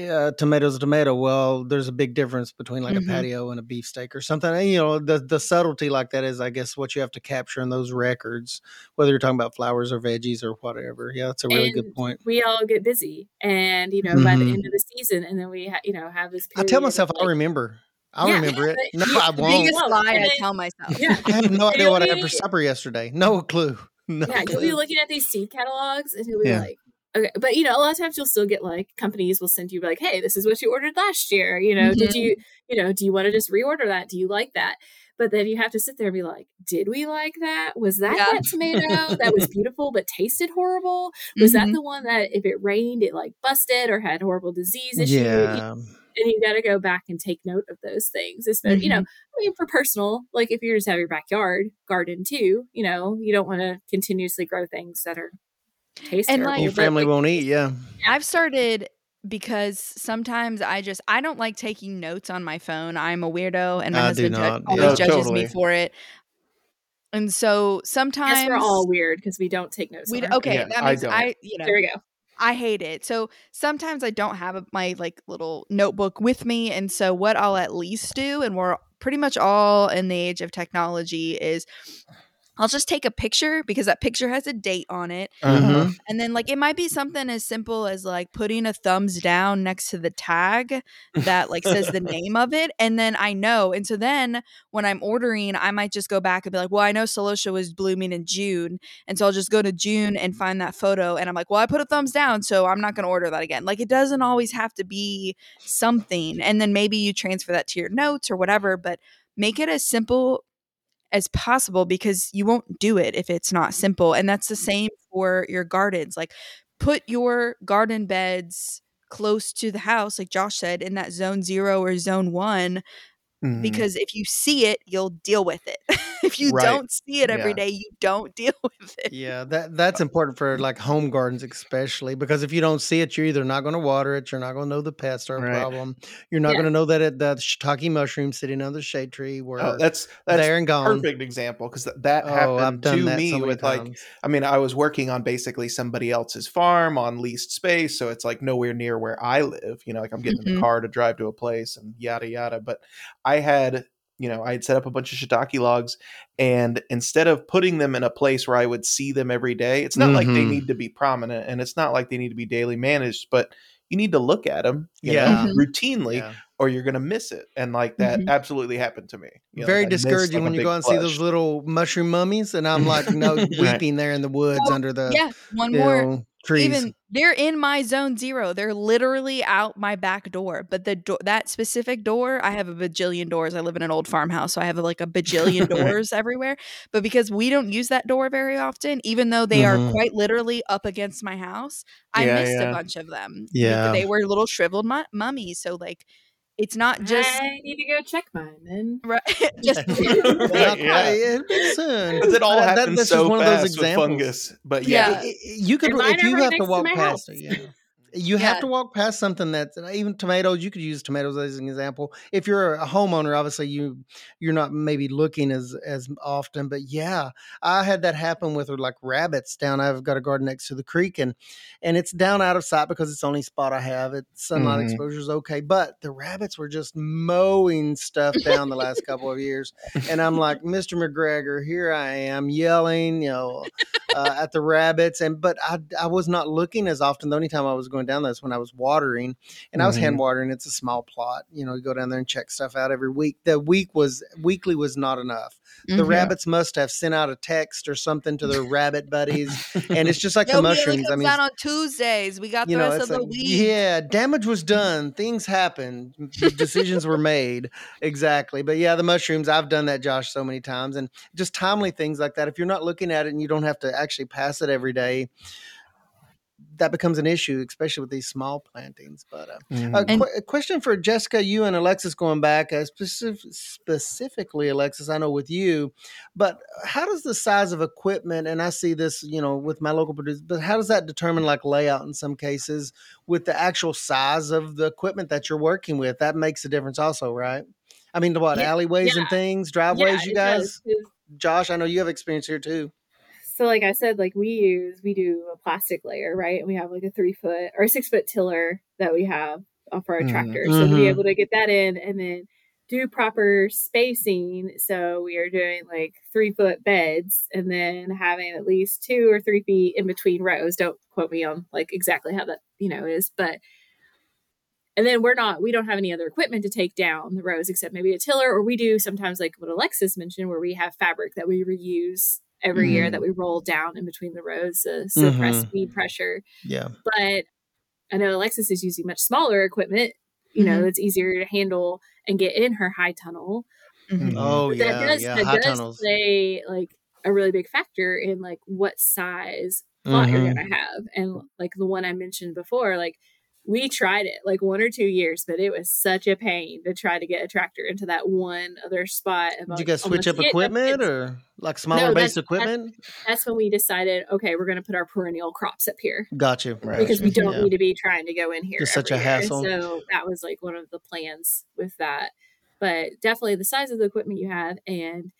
S2: uh, tomatoes a tomato. Well, there's a big difference between like
S1: Mhm.
S2: a patio and a beefsteak or something. And, you know, the the subtlety like that is, I guess, what you have to capture in those records, whether you're talking about flowers or veggies or whatever. Yeah, that's a really good point.
S4: We all get busy, and you know, by the
S2: Mhm.
S4: end of the season, and then we, ha- you know, have this.
S2: I tell myself I'll
S4: like-
S2: remember. I'll
S4: Yeah,
S2: remember it. No,
S4: you-
S2: I won't.
S1: biggest
S4: won't.
S1: lie
S4: And
S1: I tell myself.
S4: Yeah,
S2: I have no idea
S4: you'll
S2: what I had for supper yesterday. No clue. No
S4: yeah, you'll be looking at these seed catalogs, and you'll be
S2: Yeah.
S4: like, okay, but you know, a lot of times you'll still get like companies will send you like, hey, this is what you ordered last year. You know, did
S1: Mhm.
S4: you, you know, do you want to just reorder that? Do you like that? But then you have to sit there and be like, did we like that? Was that
S1: Yeah.
S4: that tomato that was beautiful but tasted horrible? Was that
S1: Mhm.
S4: the one that if it rained it like busted or had horrible disease issue? You-
S2: Yeah.
S4: And you got to go back and take note of those things. Especially, you know, mm-hmm. I mean, for personal, like if you just have your backyard garden too, you know, you don't want to continuously grow things that are taste
S1: And,
S4: terrible.
S1: like-
S2: Your family
S4: like,
S2: won't eat. Yeah.
S1: I've started because sometimes I just I don't like taking notes on my phone. I'm a weirdo, and my
S2: I
S1: husband ju- always
S3: yeah.
S1: judges
S3: Totally.
S1: me for it. And so sometimes
S4: Yes, we're all weird because we don't take notes.
S1: we
S4: on
S1: d-
S4: our
S1: okay.
S3: Yeah,
S1: that
S3: I
S1: makes
S3: don't.
S1: I you know
S4: There we go.
S1: I hate it. So sometimes I don't have my like little notebook with me, and so what I'll at least do, and we're pretty much all in the age of technology, is I'll just take a picture because that picture has a date on it,
S3: Uh-huh.
S2: Mhm.
S1: and then like it might be something as simple as like putting a thumbs down next to the tag that like says the name of it, and then I know. And so then when I'm ordering, I might just go back and be like, well, I know celosia was blooming in June, and so I'll just go to June and find that photo, and I'm like, well, I put a thumbs down, so I'm not going to order that again. Like it doesn't always have to be something, and then maybe you transfer that to your notes or whatever, but make it as simple as possible because you won't do it if it's not simple. And that's the mm-hmm. same for your gardens. Like put your garden beds close to the house, like Josh said, in that zone zero or zone one,
S3: Mhm.
S1: because if you see it, you'll deal with it. if you
S3: Right.
S1: don't see it every
S3: Yeah.
S1: day, you don't deal with it.
S2: Yeah, that that's important for like home gardens especially because if you don't see it, you're either not going to water it, you're not going to know the pests are a
S3: Right.
S2: problem. You're not
S4: Yeah.
S2: going to know that it, that shiitake mushroom sitting under the shade tree were
S3: Oh, that's that's
S2: there and gone.
S3: perfect example because that
S2: Oh,
S3: happened
S2: done
S3: to
S2: that
S3: me
S2: so many
S3: with like. I mean, I was working on basically somebody else's farm on leased space, so it's like nowhere near where I live. You know, like I'm getting in
S1: Mhm.
S3: the car to drive to a place and yada yada. But I had, you know, I had set up a bunch of shiitake logs, and instead of putting them in a place where I would see them every day, it's not like they
S2: Mhm.
S3: need to be prominent, and it's not like they need to be daily managed, but you need to look at them, you
S2: Yeah.
S3: know, routinely,
S2: Yeah.
S3: or you're gonna miss it. And like that
S1: Mhm.
S3: absolutely happened to me. You know,
S2: Very
S3: like, I missed,
S2: discouraging
S3: like,
S2: when you
S3: big
S2: go and see those little mushroom mummies, and I'm like, no,
S3: Right.
S2: weeping there in the woods
S1: Oh,
S2: under the
S1: yeah. One more
S2: know, trees.
S1: Even they're in my zone zero. They're literally out my back door. But the door that specific door, I have a bajillion doors. I live in an old farmhouse, so I have like a bajillion doors everywhere. But because we don't use that door very often, even though they
S2: Mhm.
S1: are quite literally up against my house, I
S3: Yeah,
S1: missed
S3: yeah.
S1: a bunch of them.
S2: Yeah.
S1: they were little shriveled mu- mummies. So like, it's not just
S4: I need to go check mine then.
S1: right. just
S3: Right, yeah.
S2: quite, yeah, soon.
S3: Because it all
S2: But that-
S3: happens
S2: that's
S3: so
S2: just one of
S3: fast
S2: those examples.
S3: with fungus. But
S1: Yeah.
S3: yeah,
S2: I- I- you could
S4: And
S2: if
S4: are
S2: you have to walk past
S4: house.
S2: it. Yeah. You have to walk past something that's even tomatoes. You could use tomatoes as an example. If you're a homeowner, obviously you you're not maybe looking as as often. But yeah, I had that happen with like rabbits down. I've got a garden next to the creek, and and it's down out of sight because it's the only spot I have. It sunlight
S3: Mhm.
S2: exposure is okay, but the rabbits were just mowing stuff down the last couple of years, and I'm like, Mister McGregor, here I am yelling, you know, uh, at the rabbits, and but I I was not looking as often. The only time I was going down there is when I was watering, and I was hand watering. It's a small plot, you know. You go down there and check stuff out every week. The week was weekly was not enough. The
S1: Mhm.
S2: rabbits must have sent out a text or something to their rabbit buddies, and it's just like
S1: Yo,
S2: the mushrooms. I mean,
S1: out on Tuesdays. We got the
S2: know,
S1: rest of the
S2: like,
S1: week.
S2: yeah, damage was done. Things happened. Decisions were made. Exactly. But yeah, the mushrooms, I've done that, Josh, so many times. And just timely things like that. If you're not looking at it and you don't have to actually pass it every day, that becomes an issue, especially with these small plantings. But uh,
S3: Mhm.
S2: a,
S1: And-
S2: que- a question for Jessica, you and Alexis going back, uh, specif- specifically Alexis, I know with you, but how does the size of equipment, and I see this, you know, with my local producer, but how does that determine like layout in some cases with the actual size of the equipment that you're working with? That makes a difference also, right? I mean, what
S4: Yeah,
S2: alleyways and things, driveways, you guys?
S4: does, 'cause-
S2: Josh, I know you have experience here too.
S4: So like I said, like we use we do a plastic layer, right? And we have like a three foot or six foot tiller that we have for our
S3: Mhm.
S4: tractor. So to be able to get that in and then do proper spacing. So we are doing like three foot beds and then having at least two or three feet in between rows. Don't quote me on like exactly how that, you know, is, but and then we're not we don't have any other equipment to take down the rows except maybe a tiller or we do sometimes like what alexis mentioned where we have fabric that we reuse every year
S2: Mhm.
S4: that we roll down in between the rows to suppress
S2: Mhm.
S4: weed pressure
S2: Yeah.
S4: but i know alexis is using much smaller equipment you know
S1: Mhm.
S4: it's easier to handle and get in her high tunnel
S1: Mhm.
S2: Oh,
S4: but
S2: yeah.
S4: that does
S2: yeah.
S4: that
S2: High
S4: does
S2: tunnels.
S4: play like a really big factor in like what size plot you're gonna have and like the one i mentioned before like we tried it like one or two years, but it was such a pain to try to get a tractor into that one other spot.
S2: Did you guys switch up equipment or like smaller
S4: No,
S2: based
S4: that's-
S2: equipment?
S4: That's when we decided, okay, we're going to put our perennial crops up here
S2: Got you.
S3: Right.
S4: because we don't
S2: Yeah.
S4: need to be trying to go in here.
S2: Just such
S4: every
S2: a
S4: year.
S2: hassle.
S4: So that was like one of the plans with that. But definitely the size of the equipment you have, and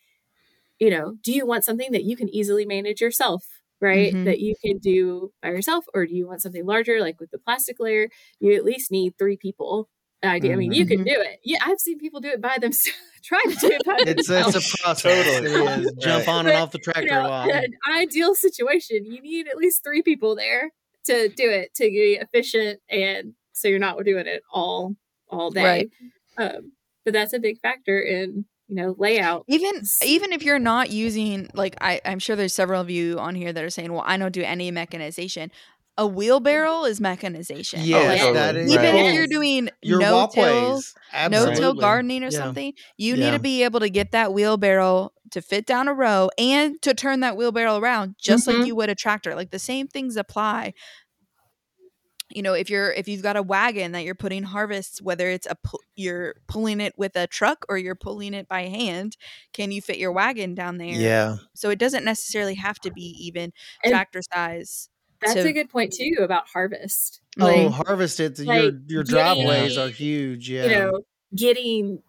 S4: you know, do you want something that you can easily manage yourself? Right,
S1: Mhm.
S4: that you can do by yourself, or do you want something larger, like with the plastic layer? You at least need three people. Idea. I mean, you can
S1: Mhm.
S4: do it. Yeah, I've seen people do it by themselves. Try to do it by
S2: It's
S4: themselves.
S2: it's a process.
S3: Totally.
S2: It is. Jump
S3: Right.
S2: on and off the
S4: you
S2: tractor
S4: know,
S2: a lot.
S4: an ideal situation, you need at least three people there to do it to be efficient, and so you're not doing it all all day.
S1: Right.
S4: Um, but that's a big factor in you know layout.
S1: even even if you're not using like I, i'm sure there's several of you on here that are saying well i don't do any mechanization a wheelbarrow is mechanization
S2: Yes,
S4: yeah.
S2: that is.
S1: even
S3: Right.
S1: if you're doing
S2: your
S1: no till
S2: walkways,
S1: no till gardening or
S2: Yeah.
S1: something you need to be able to get that wheelbarrow to fit down a row and to turn that wheelbarrow around just
S4: Mhm.
S1: like you would a tractor like the same things apply you know if you're if you've got a wagon that you're putting harvests whether it's a pu- you're pulling it with a truck or you're pulling it by hand can you fit your wagon down there
S2: Yeah,
S1: so it doesn't necessarily have to be even
S4: And-
S1: tractor size
S4: That's
S1: to-
S4: a good point too about harvest.
S2: oh,
S4: Like,
S2: harvest it. your
S4: like
S2: your
S4: getting-
S2: driveways are huge. Yeah,
S4: you know, getting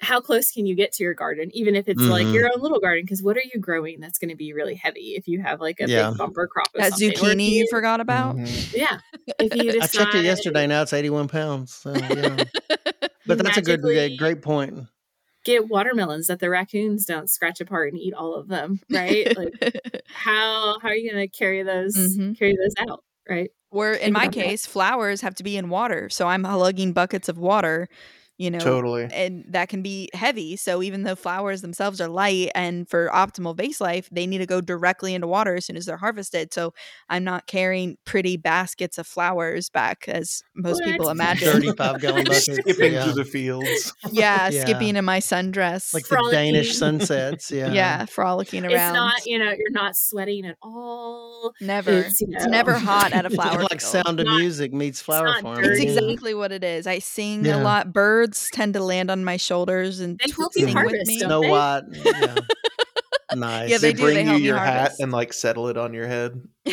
S4: how close can you get to your garden, even if it's like
S2: Mhm.
S4: your own little garden? Because what are you growing that's going to be really heavy if you have like a
S2: Yeah.
S4: big bumper crop of
S1: that
S4: something?
S1: Zucchini you
S4: you-
S1: forgot about
S3: Mhm.
S4: Yeah, if you
S2: I checked it yesterday. Now it's 81 pounds. So, yeah. but that's a good,
S4: magically-
S2: great point.
S4: get watermelons that the raccoons don't scratch apart and eat all of them, right? like how how are you going to carry those
S1: Mhm.
S4: carry those out, right?
S1: Or in
S4: Think
S1: my
S4: about that.
S1: case, flowers have to be in water. So I'm lugging buckets of water, you know,
S3: Totally.
S1: and that can be heavy. So even though flowers themselves are light and for optimal vase life, they need to go directly into water as soon as they're harvested. So I'm not carrying pretty baskets of flowers back as most
S4: What?
S1: people imagine.
S2: 35 gallon buckets.
S3: Skipping
S2: yeah.
S3: through the fields.
S1: yeah,
S2: Yeah.
S1: skipping in my sundress.
S2: like the Danish sunsets. Yeah.
S1: yeah. frolicking around.
S4: It's not you know you're not sweating at all.
S1: never.
S4: it's,
S1: It's,
S4: you know,
S1: never hot at a
S2: It's
S1: flower.
S2: like
S1: field.
S2: Sound of
S4: Not-
S2: Music meets Flower
S4: not
S2: Farm.
S1: It's exactly what it is. I sing
S2: Yeah.
S1: a lot. Birds tend to land on my shoulders and
S4: They
S1: tw-
S4: help you
S1: sing with me.
S4: don't
S2: Snow
S4: they?
S2: White. Yeah. nice.
S1: Yeah,
S3: they,
S1: they do.
S3: bring
S1: They
S3: you your hat and like settle it on your head.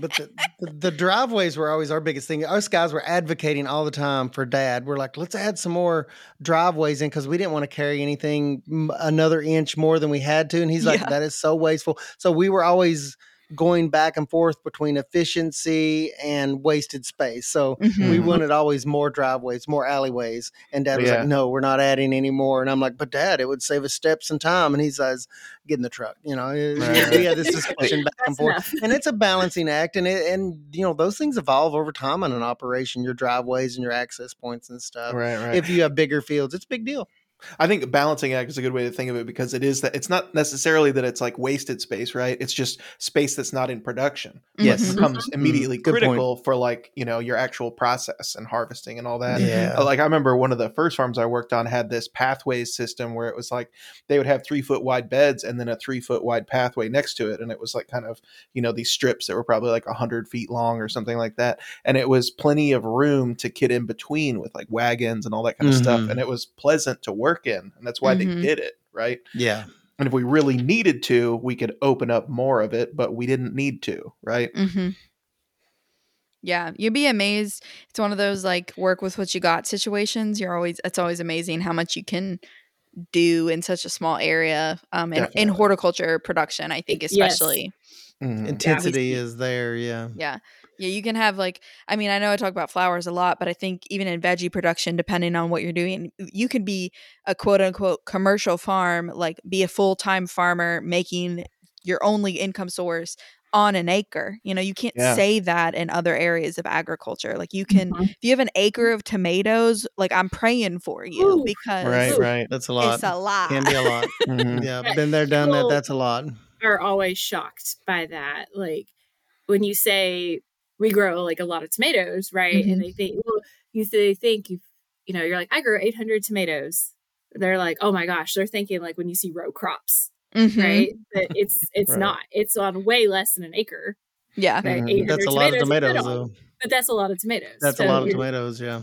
S2: but the, the, the driveways were always our biggest thing. Us guys were advocating all the time for dad. We're like, let's add some more driveways in because we didn't want to carry anything another inch more than we had to. And he's like,
S1: Yeah.
S2: that is so wasteful. So we were always going back and forth between efficiency and wasted space. So we
S1: Mhm.
S2: wanted always more driveways, more alleyways. And dad was
S3: Yeah.
S2: like, no, we're not adding any more. And I'm like, but dad, it would save us steps and time. And he says, get in the truck. You know,
S3: Right.
S2: we had this discussion back and forth
S4: enough.
S2: and it's a balancing act and it and you know those things evolve over time in an operation your driveways and your access points and stuff
S3: Right, right.
S2: if you have bigger fields it's a big deal
S3: I think balancing act is a good way to think of it because it is that it's not necessarily that it's like wasted space, right? It's just space that's not in production.
S2: Yes.
S1: Mhm.
S3: becomes immediately
S2: Good point.
S3: critical for like you know your actual process and harvesting and all that.
S2: yeah
S3: Like I remember one of the first farms I worked on had this pathways system where it was like they would have three foot wide beds and then a three foot wide pathway next to it, and it was like kind of you know these strips that were probably like a hundred feet long or something like that, and it was plenty of room to kit in between with like wagons and all that kind of stuff,
S2: Mhm.
S3: and it was pleasant to work in, and that's why
S1: Mhm.
S3: they did it right.
S2: yeah
S3: And if we really needed to, we could open up more of it, but we didn't need to, right?
S1: hmm Yeah, you'd be amazed. It's one of those like work with what you got situations. You're always it's always amazing how much you can do in such a small area. Um, in, in horticulture production, I think
S4: Yes.
S1: especially.
S3: Mhm.
S2: intensity is there yeah
S1: Yeah. Yeah, you can have like I mean, I know I talk about flowers a lot, but I think even in veggie production, depending on what you're doing, you can be a quote unquote commercial farm, like be a full time farmer making your only income source on an acre. You know, you can't
S3: Yeah.
S1: say that in other areas of agriculture. Like you can
S4: Mhm.
S1: if you have an acre of tomatoes, like I'm praying for you
S4: Ooh.
S1: because
S3: Right, right.
S2: that's a lot
S1: it's a lot.
S2: can be a lot
S3: Mhm.
S2: yeah been there done that that's a lot
S4: are always shocked by that. Like when you say we grow like a lot of tomatoes, right?
S1: Mhm.
S4: And they think, well, you they think you, you know, you're like, I grew 800 tomatoes. They're like, oh my gosh, they're thinking like when you see row crops,
S1: Mhm.
S4: right? That it's it's
S3: Right.
S4: not. It's on way less than an acre.
S1: Yeah.
S4: Right? 800
S2: that's a lot of
S4: tomatoes is
S2: though
S4: but that's a lot of tomatoes.
S2: That's a lot of tomatoes. Yeah.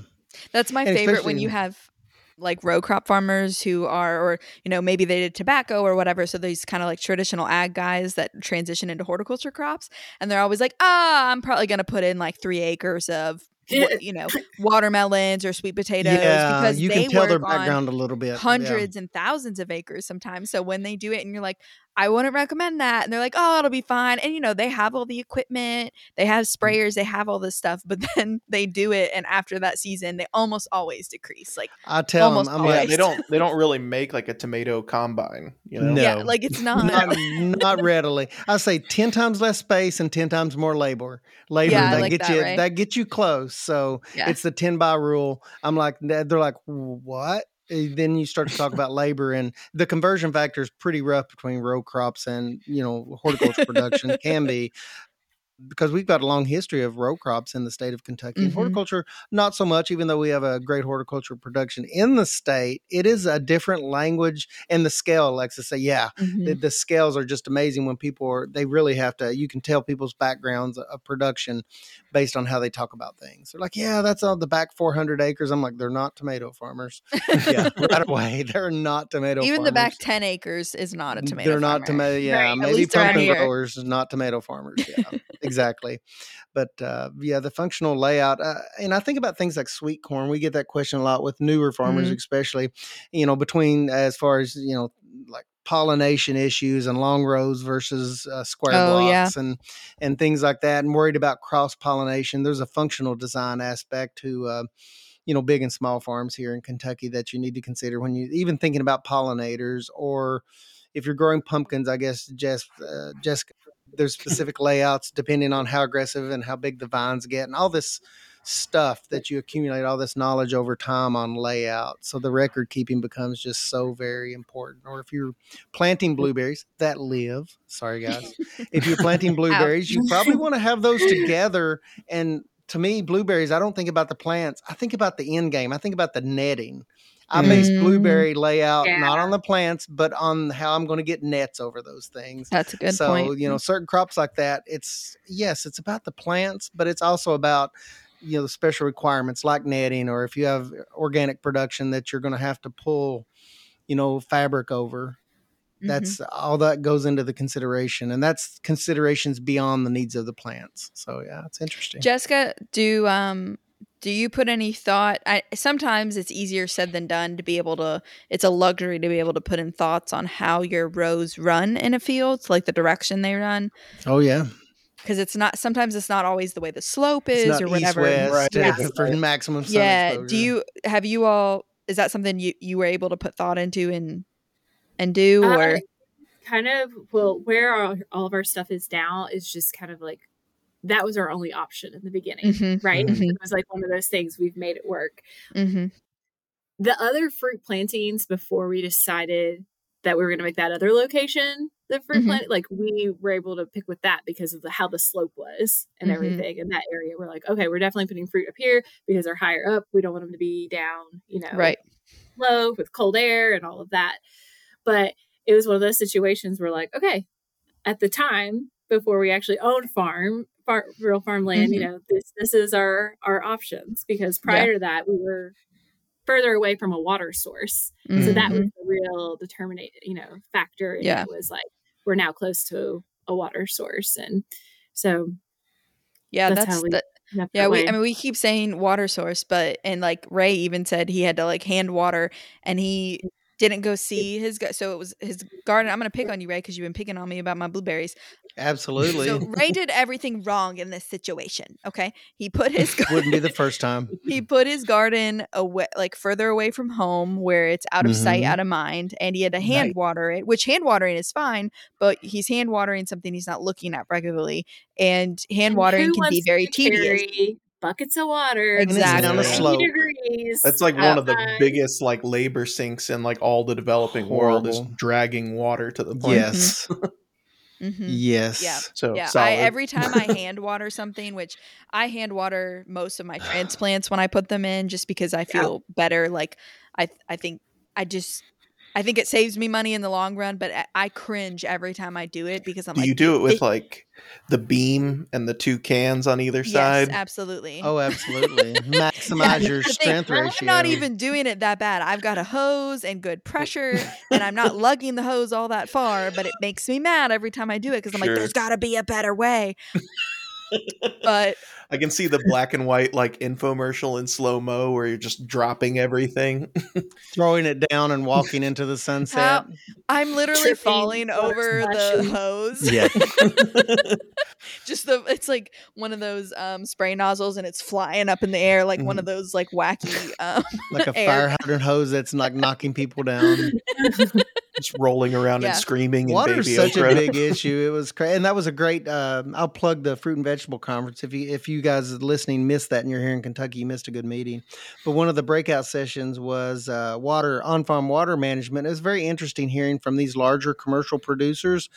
S1: That's my
S2: And
S1: favorite when you have like row crop farmers who are or you know maybe they did tobacco or whatever so these kind of like traditional ag guys that transition into horticulture crops and they're always like ah i'm probably going to put in like three acres of you know watermelons or sweet potatoes
S2: yeah.
S1: because
S2: You
S1: they
S2: can tell their background a little bit. yeah.
S1: hundreds and thousands of acres sometimes. So when they do it and you're like, I wouldn't recommend that. And they're like, oh, it'll be fine. And you know, they have all the equipment, they have
S2: Mm.
S1: sprayers, they have all this stuff, but then they do it. And after that season, they almost always decrease. Like,
S2: I tell them, I'm
S3: Yeah,
S2: like,
S3: they don't they don't really make like a tomato combine. You know,
S2: No.
S1: yeah, like it's not.
S2: not, not readily. I say ten times less space and ten times more labor. Labor
S1: Yeah,
S2: that
S1: like
S2: gets
S1: that,
S2: you
S1: right?
S2: that gets you close. So
S1: Yeah.
S2: it's the ten by rule. I'm like they're like what? Eh, Then you start to talk about labor and the conversion factor is pretty rough between row crops and you know horticulture production can be because we've got a long history of row crops in the state of Kentucky.
S1: Mhm.
S2: horticulture, not so much, even though we have a great horticulture production in the state, it is a different language and the scale, Alexis say, yeah,
S1: Mhm.
S2: the, the scales are just amazing when people are they really have to you can tell people's backgrounds of production based on how they talk about things they're like yeah that's on the back 400 acres i'm like they're not tomato farmers yeah right away they're not tomato farmers.
S1: Even the back 10 acres is not a tomato.
S2: they're not tomato yeah
S4: Right,
S2: maybe pumpkin growers not tomato farmers yeah exactly but uh, yeah the functional layout uh, and i think about things like sweet corn we get that question a lot with newer farmers
S1: Mhm.
S2: especially you know between as far as you know like pollination issues and long rows versus uh, square
S1: Oh, yeah.
S2: blocks and and things like that and worried about cross pollination there's a functional design aspect to uh, you know big and small farms here in kentucky that you need to consider when you even thinking about pollinators or if you're growing pumpkins i guess Jess, uh, jessica there's specific layouts depending on how aggressive and how big the vines get and all this stuff that you accumulate all this knowledge over time on layout. So the record keeping becomes just so very important. Or if you're planting mm-hmm. blueberries that live sorry guys if you're planting blueberries you probably want to have those together. And to me blueberries i don't think about the plants i think about the end game i think about the netting i base
S1: Mm.
S2: blueberry layout
S4: Yeah.
S2: not on the plants but on how i'm going to get nets over those things
S1: That's a good
S2: so
S1: point.
S2: you know certain crops like that it's yes it's about the plants but it's also about you know the special requirements like netting or if you have organic production that you're going to have to pull you know fabric over
S1: Mhm.
S2: that's all that goes into the consideration and that's considerations beyond the needs of the plants so yeah it's interesting
S1: Jessica, do um do you put any thought I, sometimes it's easier said than done to be able to it's a luxury to be able to put in thoughts on how your rows run in a field like the direction they run
S2: oh yeah
S1: because it's not sometimes it's not always the way the slope
S2: it's
S1: is
S2: not
S1: or
S2: east
S1: whatever
S2: west
S3: Right.
S2: uh,
S4: Yeah.
S2: for maximum sun
S1: yeah
S2: exposure.
S1: do you have you all is that something you you were able to put thought into and and do
S4: Uh,
S1: or
S4: kind of well where our, all of our stuff is now is just kind of like that was our only option in the beginning
S1: Mhm,
S4: right
S2: Mhm.
S4: it was like one of those things we've made it work
S1: hmm
S4: the other fruit plantings before we decided that we were going to make that other location the fruit
S1: Mhm.
S4: plant like we were able to pick with that because of the, how the slope was and
S1: Mhm.
S4: everything in that area we're like okay we're definitely putting fruit up here because they're higher up we don't want them to be down you know
S1: right
S4: low with cold air and all of that. But it was one of those situations where, like, okay, at the time before we actually owned farm, far, real farmland, you know, this this is our our options because prior to that we were further away from a water source, so that
S1: Mhm.
S4: was the real determinate, you know, factor. And
S1: Yeah.
S4: it was like we're now close to a water source, and so
S1: yeah
S4: that's
S1: that's,
S4: how we-
S1: the, Yeah, we. I mean we keep saying water source, but and like Ray even said he had to like hand water and he didn't go see his so it was his garden. I'm gonna pick on you, Ray, because you've been picking on me about my blueberries.
S2: absolutely
S1: So Ray did everything wrong in this situation. Okay, he put his gar-
S2: wouldn't be the first time
S1: he put his garden away like further away from home where it's out of sight,
S2: Mhm.
S1: out of mind, and he had to hand
S2: Right.
S1: water it, which hand watering is fine, but he's hand watering something he's not looking at regularly, and hand watering can be very tedious.
S4: carry Buckets of water,
S2: And it's down
S1: Exactly.
S2: a
S4: 80
S2: slope
S4: degrees.
S3: That's like
S1: Yeah.
S3: one of the
S4: outside.
S3: biggest like labor sinks in like all the developing world is dragging water to the plant.
S2: yes
S1: Mhm.
S2: yes
S1: Yeah.
S3: So
S1: Yeah,
S3: solid.
S1: I, every time I hand water something, which I hand water most of my transplants when I put them in, just because I feel better. Like I, I think I just I think it saves me money in the long run, but I- I cringe every time I do it because I'm
S3: Do
S1: like,
S3: you do it with
S1: "It-
S3: like the beam and the two cans on either
S1: yes,
S3: side?
S1: absolutely.
S2: Oh, absolutely. Maximize your
S1: That's the thing,
S2: strength ratio.
S1: I'm not even doing it that bad. I've got a hose and good pressure, and I'm not lugging the hose all that far, but it makes me mad every time I do it because I'm
S3: Sure.
S1: like, there's got to be a better way. but
S3: I can see the black and white like infomercial in slow mo where you're just dropping everything.
S2: throwing it down and walking into the sunset.
S1: How- I'm literally
S4: Tripping,
S1: falling
S4: water
S1: over the hose.
S2: Yeah.
S1: Just the it's like one of those um spray nozzles and it's flying up in the air like one of those like wacky um
S2: like a
S1: air.
S2: fire hydrant hose that's like knocking people down.
S3: just rolling around
S1: Yeah.
S3: and screaming. in
S2: Water's
S3: baby
S2: such a big issue. It was crazy, and that was a great. Uh, I'll plug the fruit and vegetable conference. If you if you guys listening missed that and you're here in Kentucky, you missed a good meeting. But one of the breakout sessions was uh, water on farm water management. It was very interesting hearing from these larger commercial producers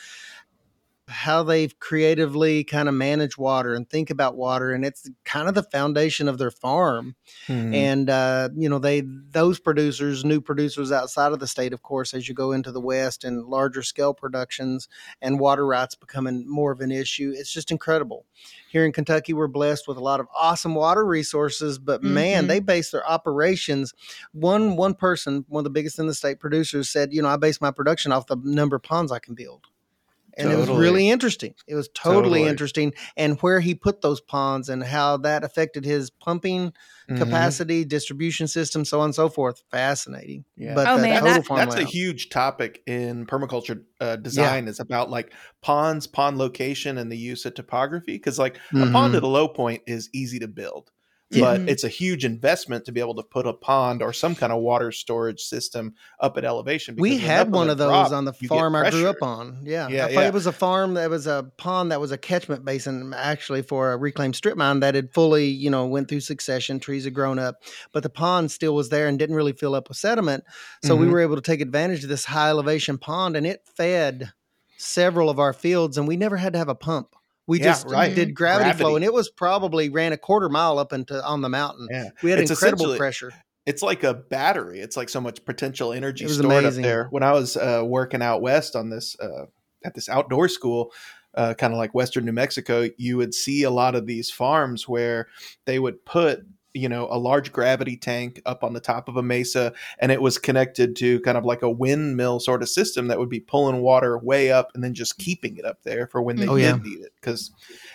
S2: how they've creatively kind of manage water and think about water and it's kind of the foundation of their farm
S3: Mhm.
S2: and uh, you know they those producers new producers outside of the state of course as you go into the west and larger scale productions and water rights becoming more of an issue it's just incredible here in kentucky we're blessed with a lot of awesome water resources but man
S1: Mhm.
S2: they base their operations one one person one of the biggest in the state producers said you know i base my production off the number of ponds i can build and it was really interesting. It was totally,
S3: Totally.
S2: interesting, and where he put those ponds and how that affected his pumping
S3: Mhm.
S2: capacity, distribution system, so on and so forth. Fascinating.
S3: Yeah.
S2: But
S1: Oh,
S2: the
S1: man,
S2: total
S1: that-
S2: farmland.
S3: That's a huge topic in permaculture uh, design. Is about like ponds, pond location, and the use of topography. Because like a pond
S2: Mhm.
S3: at a low point is easy to build,
S2: Yeah.
S3: but
S1: Mhm.
S3: it's a huge investment to be able to put a pond or some kind of water storage system up at elevation.
S2: We had one of those
S3: drop,
S2: on the farm I grew up on. Yeah,
S3: Yeah, yeah.
S2: it was a farm that was a pond that was a catchment basin actually for a reclaimed strip mine that had fully, you know, went through succession. Trees had grown up, but the pond still was there and didn't really fill up with sediment. So we
S3: Mhm.
S2: were able to take advantage of this high elevation pond, and it fed several of our fields, and we never had to have a pump. We
S3: Yeah,
S2: just
S3: right.
S2: did gravity, flow, and it was probably ran a quarter mile up into on the mountain.
S3: Yeah.
S2: We had
S3: It's
S2: incredible pressure.
S3: it's like a battery. It's like so much potential energy stored
S2: amazing.
S3: up there. When I was uh, working out west on this uh, at this outdoor school, uh, kind of like Western New Mexico, you would see a lot of these farms where they would put you know a large gravity tank up on the top of a mesa and it was connected to kind of like a windmill sort of system that would be pulling water way up and then just keeping it up there for when they
S2: Oh,
S3: did
S2: yeah.
S3: need it because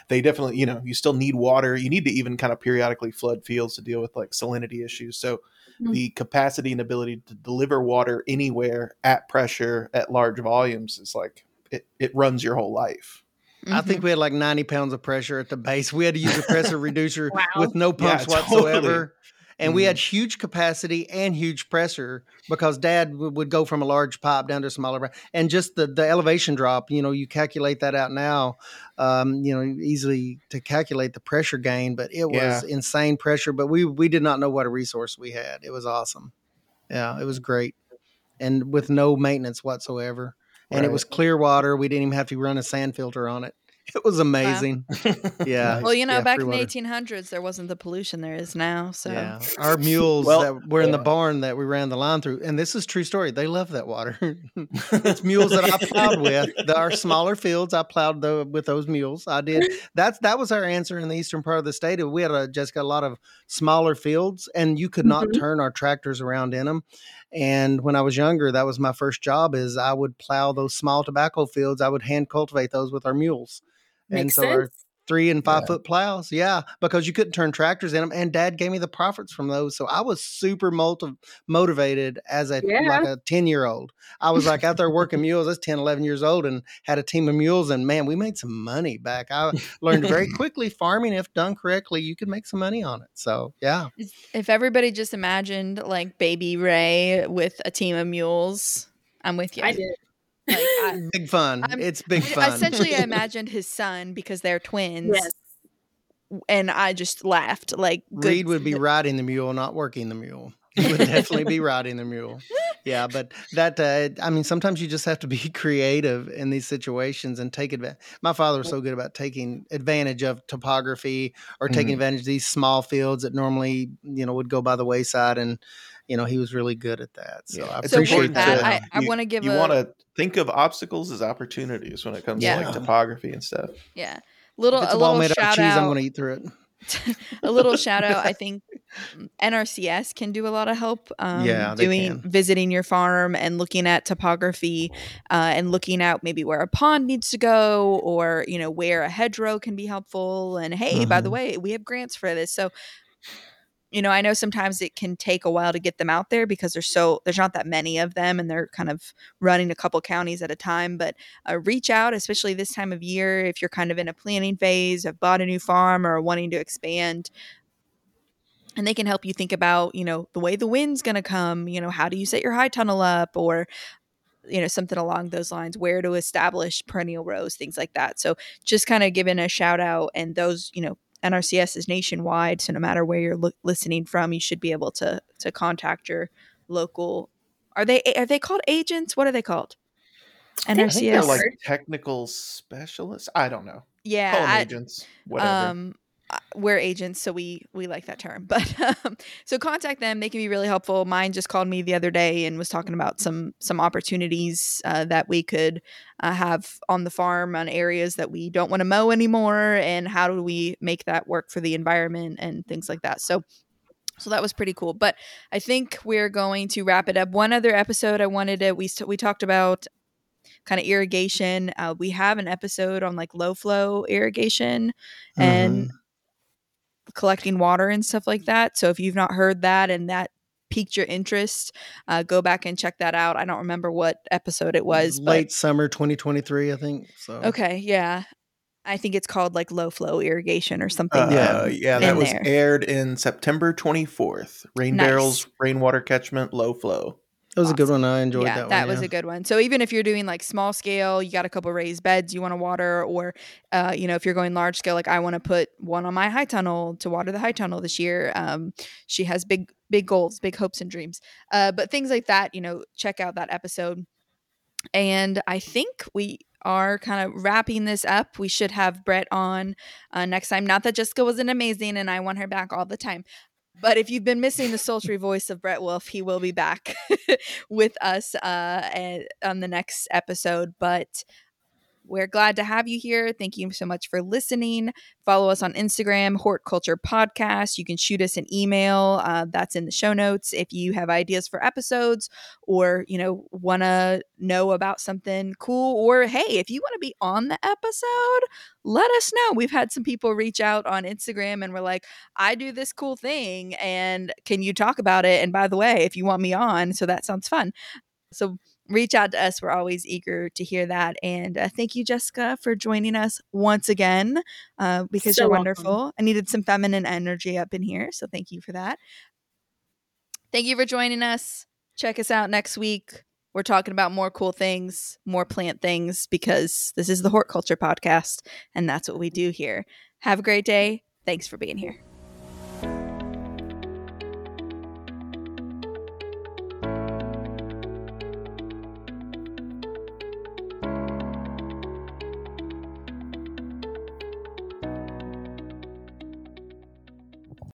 S3: they definitely you know you still need water you need to even kind of periodically flood fields to deal with like salinity issues so
S4: Mhm.
S3: the capacity and ability to deliver water anywhere at pressure at large volumes is like it, it runs your whole life
S1: Mm-hmm.
S2: I think we had like 90 pounds of pressure at the base. We had to use a pressure reducer
S4: Wow.
S2: with no
S3: Yeah,
S2: pumps
S3: totally.
S2: whatsoever. And we
S3: Mhm.
S2: had huge capacity and huge pressure because dad w- would go from a large pipe down to a smaller pipe. And just the, the elevation drop, you know, you calculate that out now, um, you know, easily to calculate the pressure gain, but it was insane pressure. But we, we did not know what a resource we had. It was awesome. Yeah, it was great. And with no maintenance whatsoever. And it was clear water. We didn't even have to run a sand filter on it. It was amazing. Yeah.
S1: Well, you know,
S2: Yeah,
S1: back in the
S2: water.
S1: 1800s, there wasn't the pollution there is now. So
S2: Yeah, our mules
S3: Well,
S2: that were in the barn that we ran the line through, and this is true story. They love that water. it's mules that I plowed with. The, our smaller fields, I plowed the, with those mules. I did. That's that was our answer in the eastern part of the state. We had a, just got a lot of smaller fields, and you could not
S4: Mhm.
S2: turn our tractors around in them. And when I was younger, that was my first job. Is I would plow those small tobacco fields. I would hand cultivate those with our mules. and
S4: Makes
S2: so our
S4: sense.
S2: Three and five
S3: Yeah.
S2: foot plows. Yeah, because you couldn't turn tractors in them. And dad gave me the profits from those. So I was super multi- motivated as a
S4: Yeah.
S2: like a 10 year old. I was like out there working mules. I was 10, 11 years old and had a team of mules. And man, we made some money back. I learned very quickly farming, if done correctly, you could make some money on it. So yeah.
S1: if everybody just imagined like baby Ray with a team of mules, I'm with you.
S4: I did.
S1: Like, I,
S2: Big fun.
S1: I'm-
S2: it's big
S1: I-
S2: fun.
S1: essentially, I imagined his son because they're twins,
S4: Yes.
S1: and I just laughed. Like, good-
S2: Reed would be riding the mule, not working the mule. He would definitely be riding the mule. yeah, but that uh, I mean, sometimes you just have to be creative in these situations and take advantage. My father was so good about taking advantage of topography or taking
S3: Mhm.
S2: advantage of these small fields that normally you know would go by the wayside, and you know he was really good at that. So
S3: Yeah.
S2: I
S3: It's
S2: appreciate
S1: that,
S2: that.
S1: I, I want to give
S3: you
S1: a
S3: want to think of obstacles as opportunities when it comes
S1: Yeah.
S3: to like topography and stuff.
S1: yeah
S2: if
S1: little a
S2: a
S1: little
S2: made out of
S1: shout
S2: cheese, I'm going to eat through it.
S1: a little shout out. I think NRCS can do a lot of help. Um,
S2: Yeah,
S1: doing
S2: can.
S1: visiting your farm and looking at topography, uh, and looking out maybe where a pond needs to go, or you know where a hedgerow can be helpful. And hey, by the
S2: Mhm.
S1: way, we have grants for this. So, you know, I know sometimes it can take a while to get them out there because there's so there's not that many of them, and they're kind of running a couple counties at a time. But uh, reach out, especially this time of year, if you're kind of in a planning phase, have bought a new farm, or wanting to expand and they can help you think about you know the way the wind's going to come you know how do you set your high tunnel up or you know something along those lines where to establish perennial rows things like that so just kind of giving a shout out and those you know nrcs is nationwide so no matter where you're lo- listening from you should be able to to contact your local are they are they called agents what are they called
S3: I think they're
S1: nrcs
S3: like technical specialists. I don't know.
S1: Yeah I-
S3: agents. Whatever.
S1: Um, we're agents, so we we like that term. But um, so contact them; they can be really helpful. Mine just called me the other day and was talking about some some opportunities uh, that we could uh, have on the farm on areas that we don't want to mow anymore, and how do we make that work for the environment and things like that. So. So that was pretty cool, but I think we're going to wrap it up. One other episode I wanted to we st- we talked about kind of irrigation. Uh, we have an episode on like low flow irrigation and
S2: Mhm.
S1: Collecting water and stuff like that. So if you've not heard that and that piqued your interest, uh, go back and check that out. I don't remember what episode it was,
S2: late summer 2023, I think. So
S1: okay, yeah. I think it's called like low flow irrigation or something.
S3: Uh,
S2: Yeah.
S3: yeah, that was
S1: there.
S3: aired in September 24th. Rain
S1: Nice.
S3: barrels, rainwater catchment, low flow.
S2: It was a good one. I enjoyed that.
S1: yeah,
S2: that,
S1: that,
S2: one.
S1: was
S2: yeah.
S1: a good one. So even if you're doing like small scale, you got a couple raised beds you want to water, or uh, you know, if you're going large scale, like I want to put one on my high tunnel to water the high tunnel this year. Um, she has big, big goals, big hopes and dreams. Uh, but things like that, you know, check out that episode. And I think we are kind of wrapping this up. We should have Brett on uh, next time. Not that Jessica wasn't amazing, and I want her back all the time. But if you've been missing the sultry voice of Brett Wolf, he will be back with us uh, on the next episode. But we're glad to have you here. Thank you so much for listening. Follow us on Instagram, Hort Culture Podcast. You can shoot us an email. Uh, that's in the show notes. If you have ideas for episodes or, you know, want to know about something cool, or hey, if you want to be on the episode, let us know. We've had some people reach out on Instagram and we're like, I do this cool thing and can you talk about it? And by the way, if you want me on, so that sounds fun. So reach out to us. We're always eager to hear that. And uh, thank you, Jessica, for joining us once again uh, because
S4: So
S1: you're
S4: welcome.
S1: wonderful. I needed some feminine energy up in here. So thank you for that. Thank you for joining us. Check us out next week. We're talking about more cool things, more plant things, because this is the Hort Culture Podcast, and that's what we do here. Have a great day. Thanks for being here.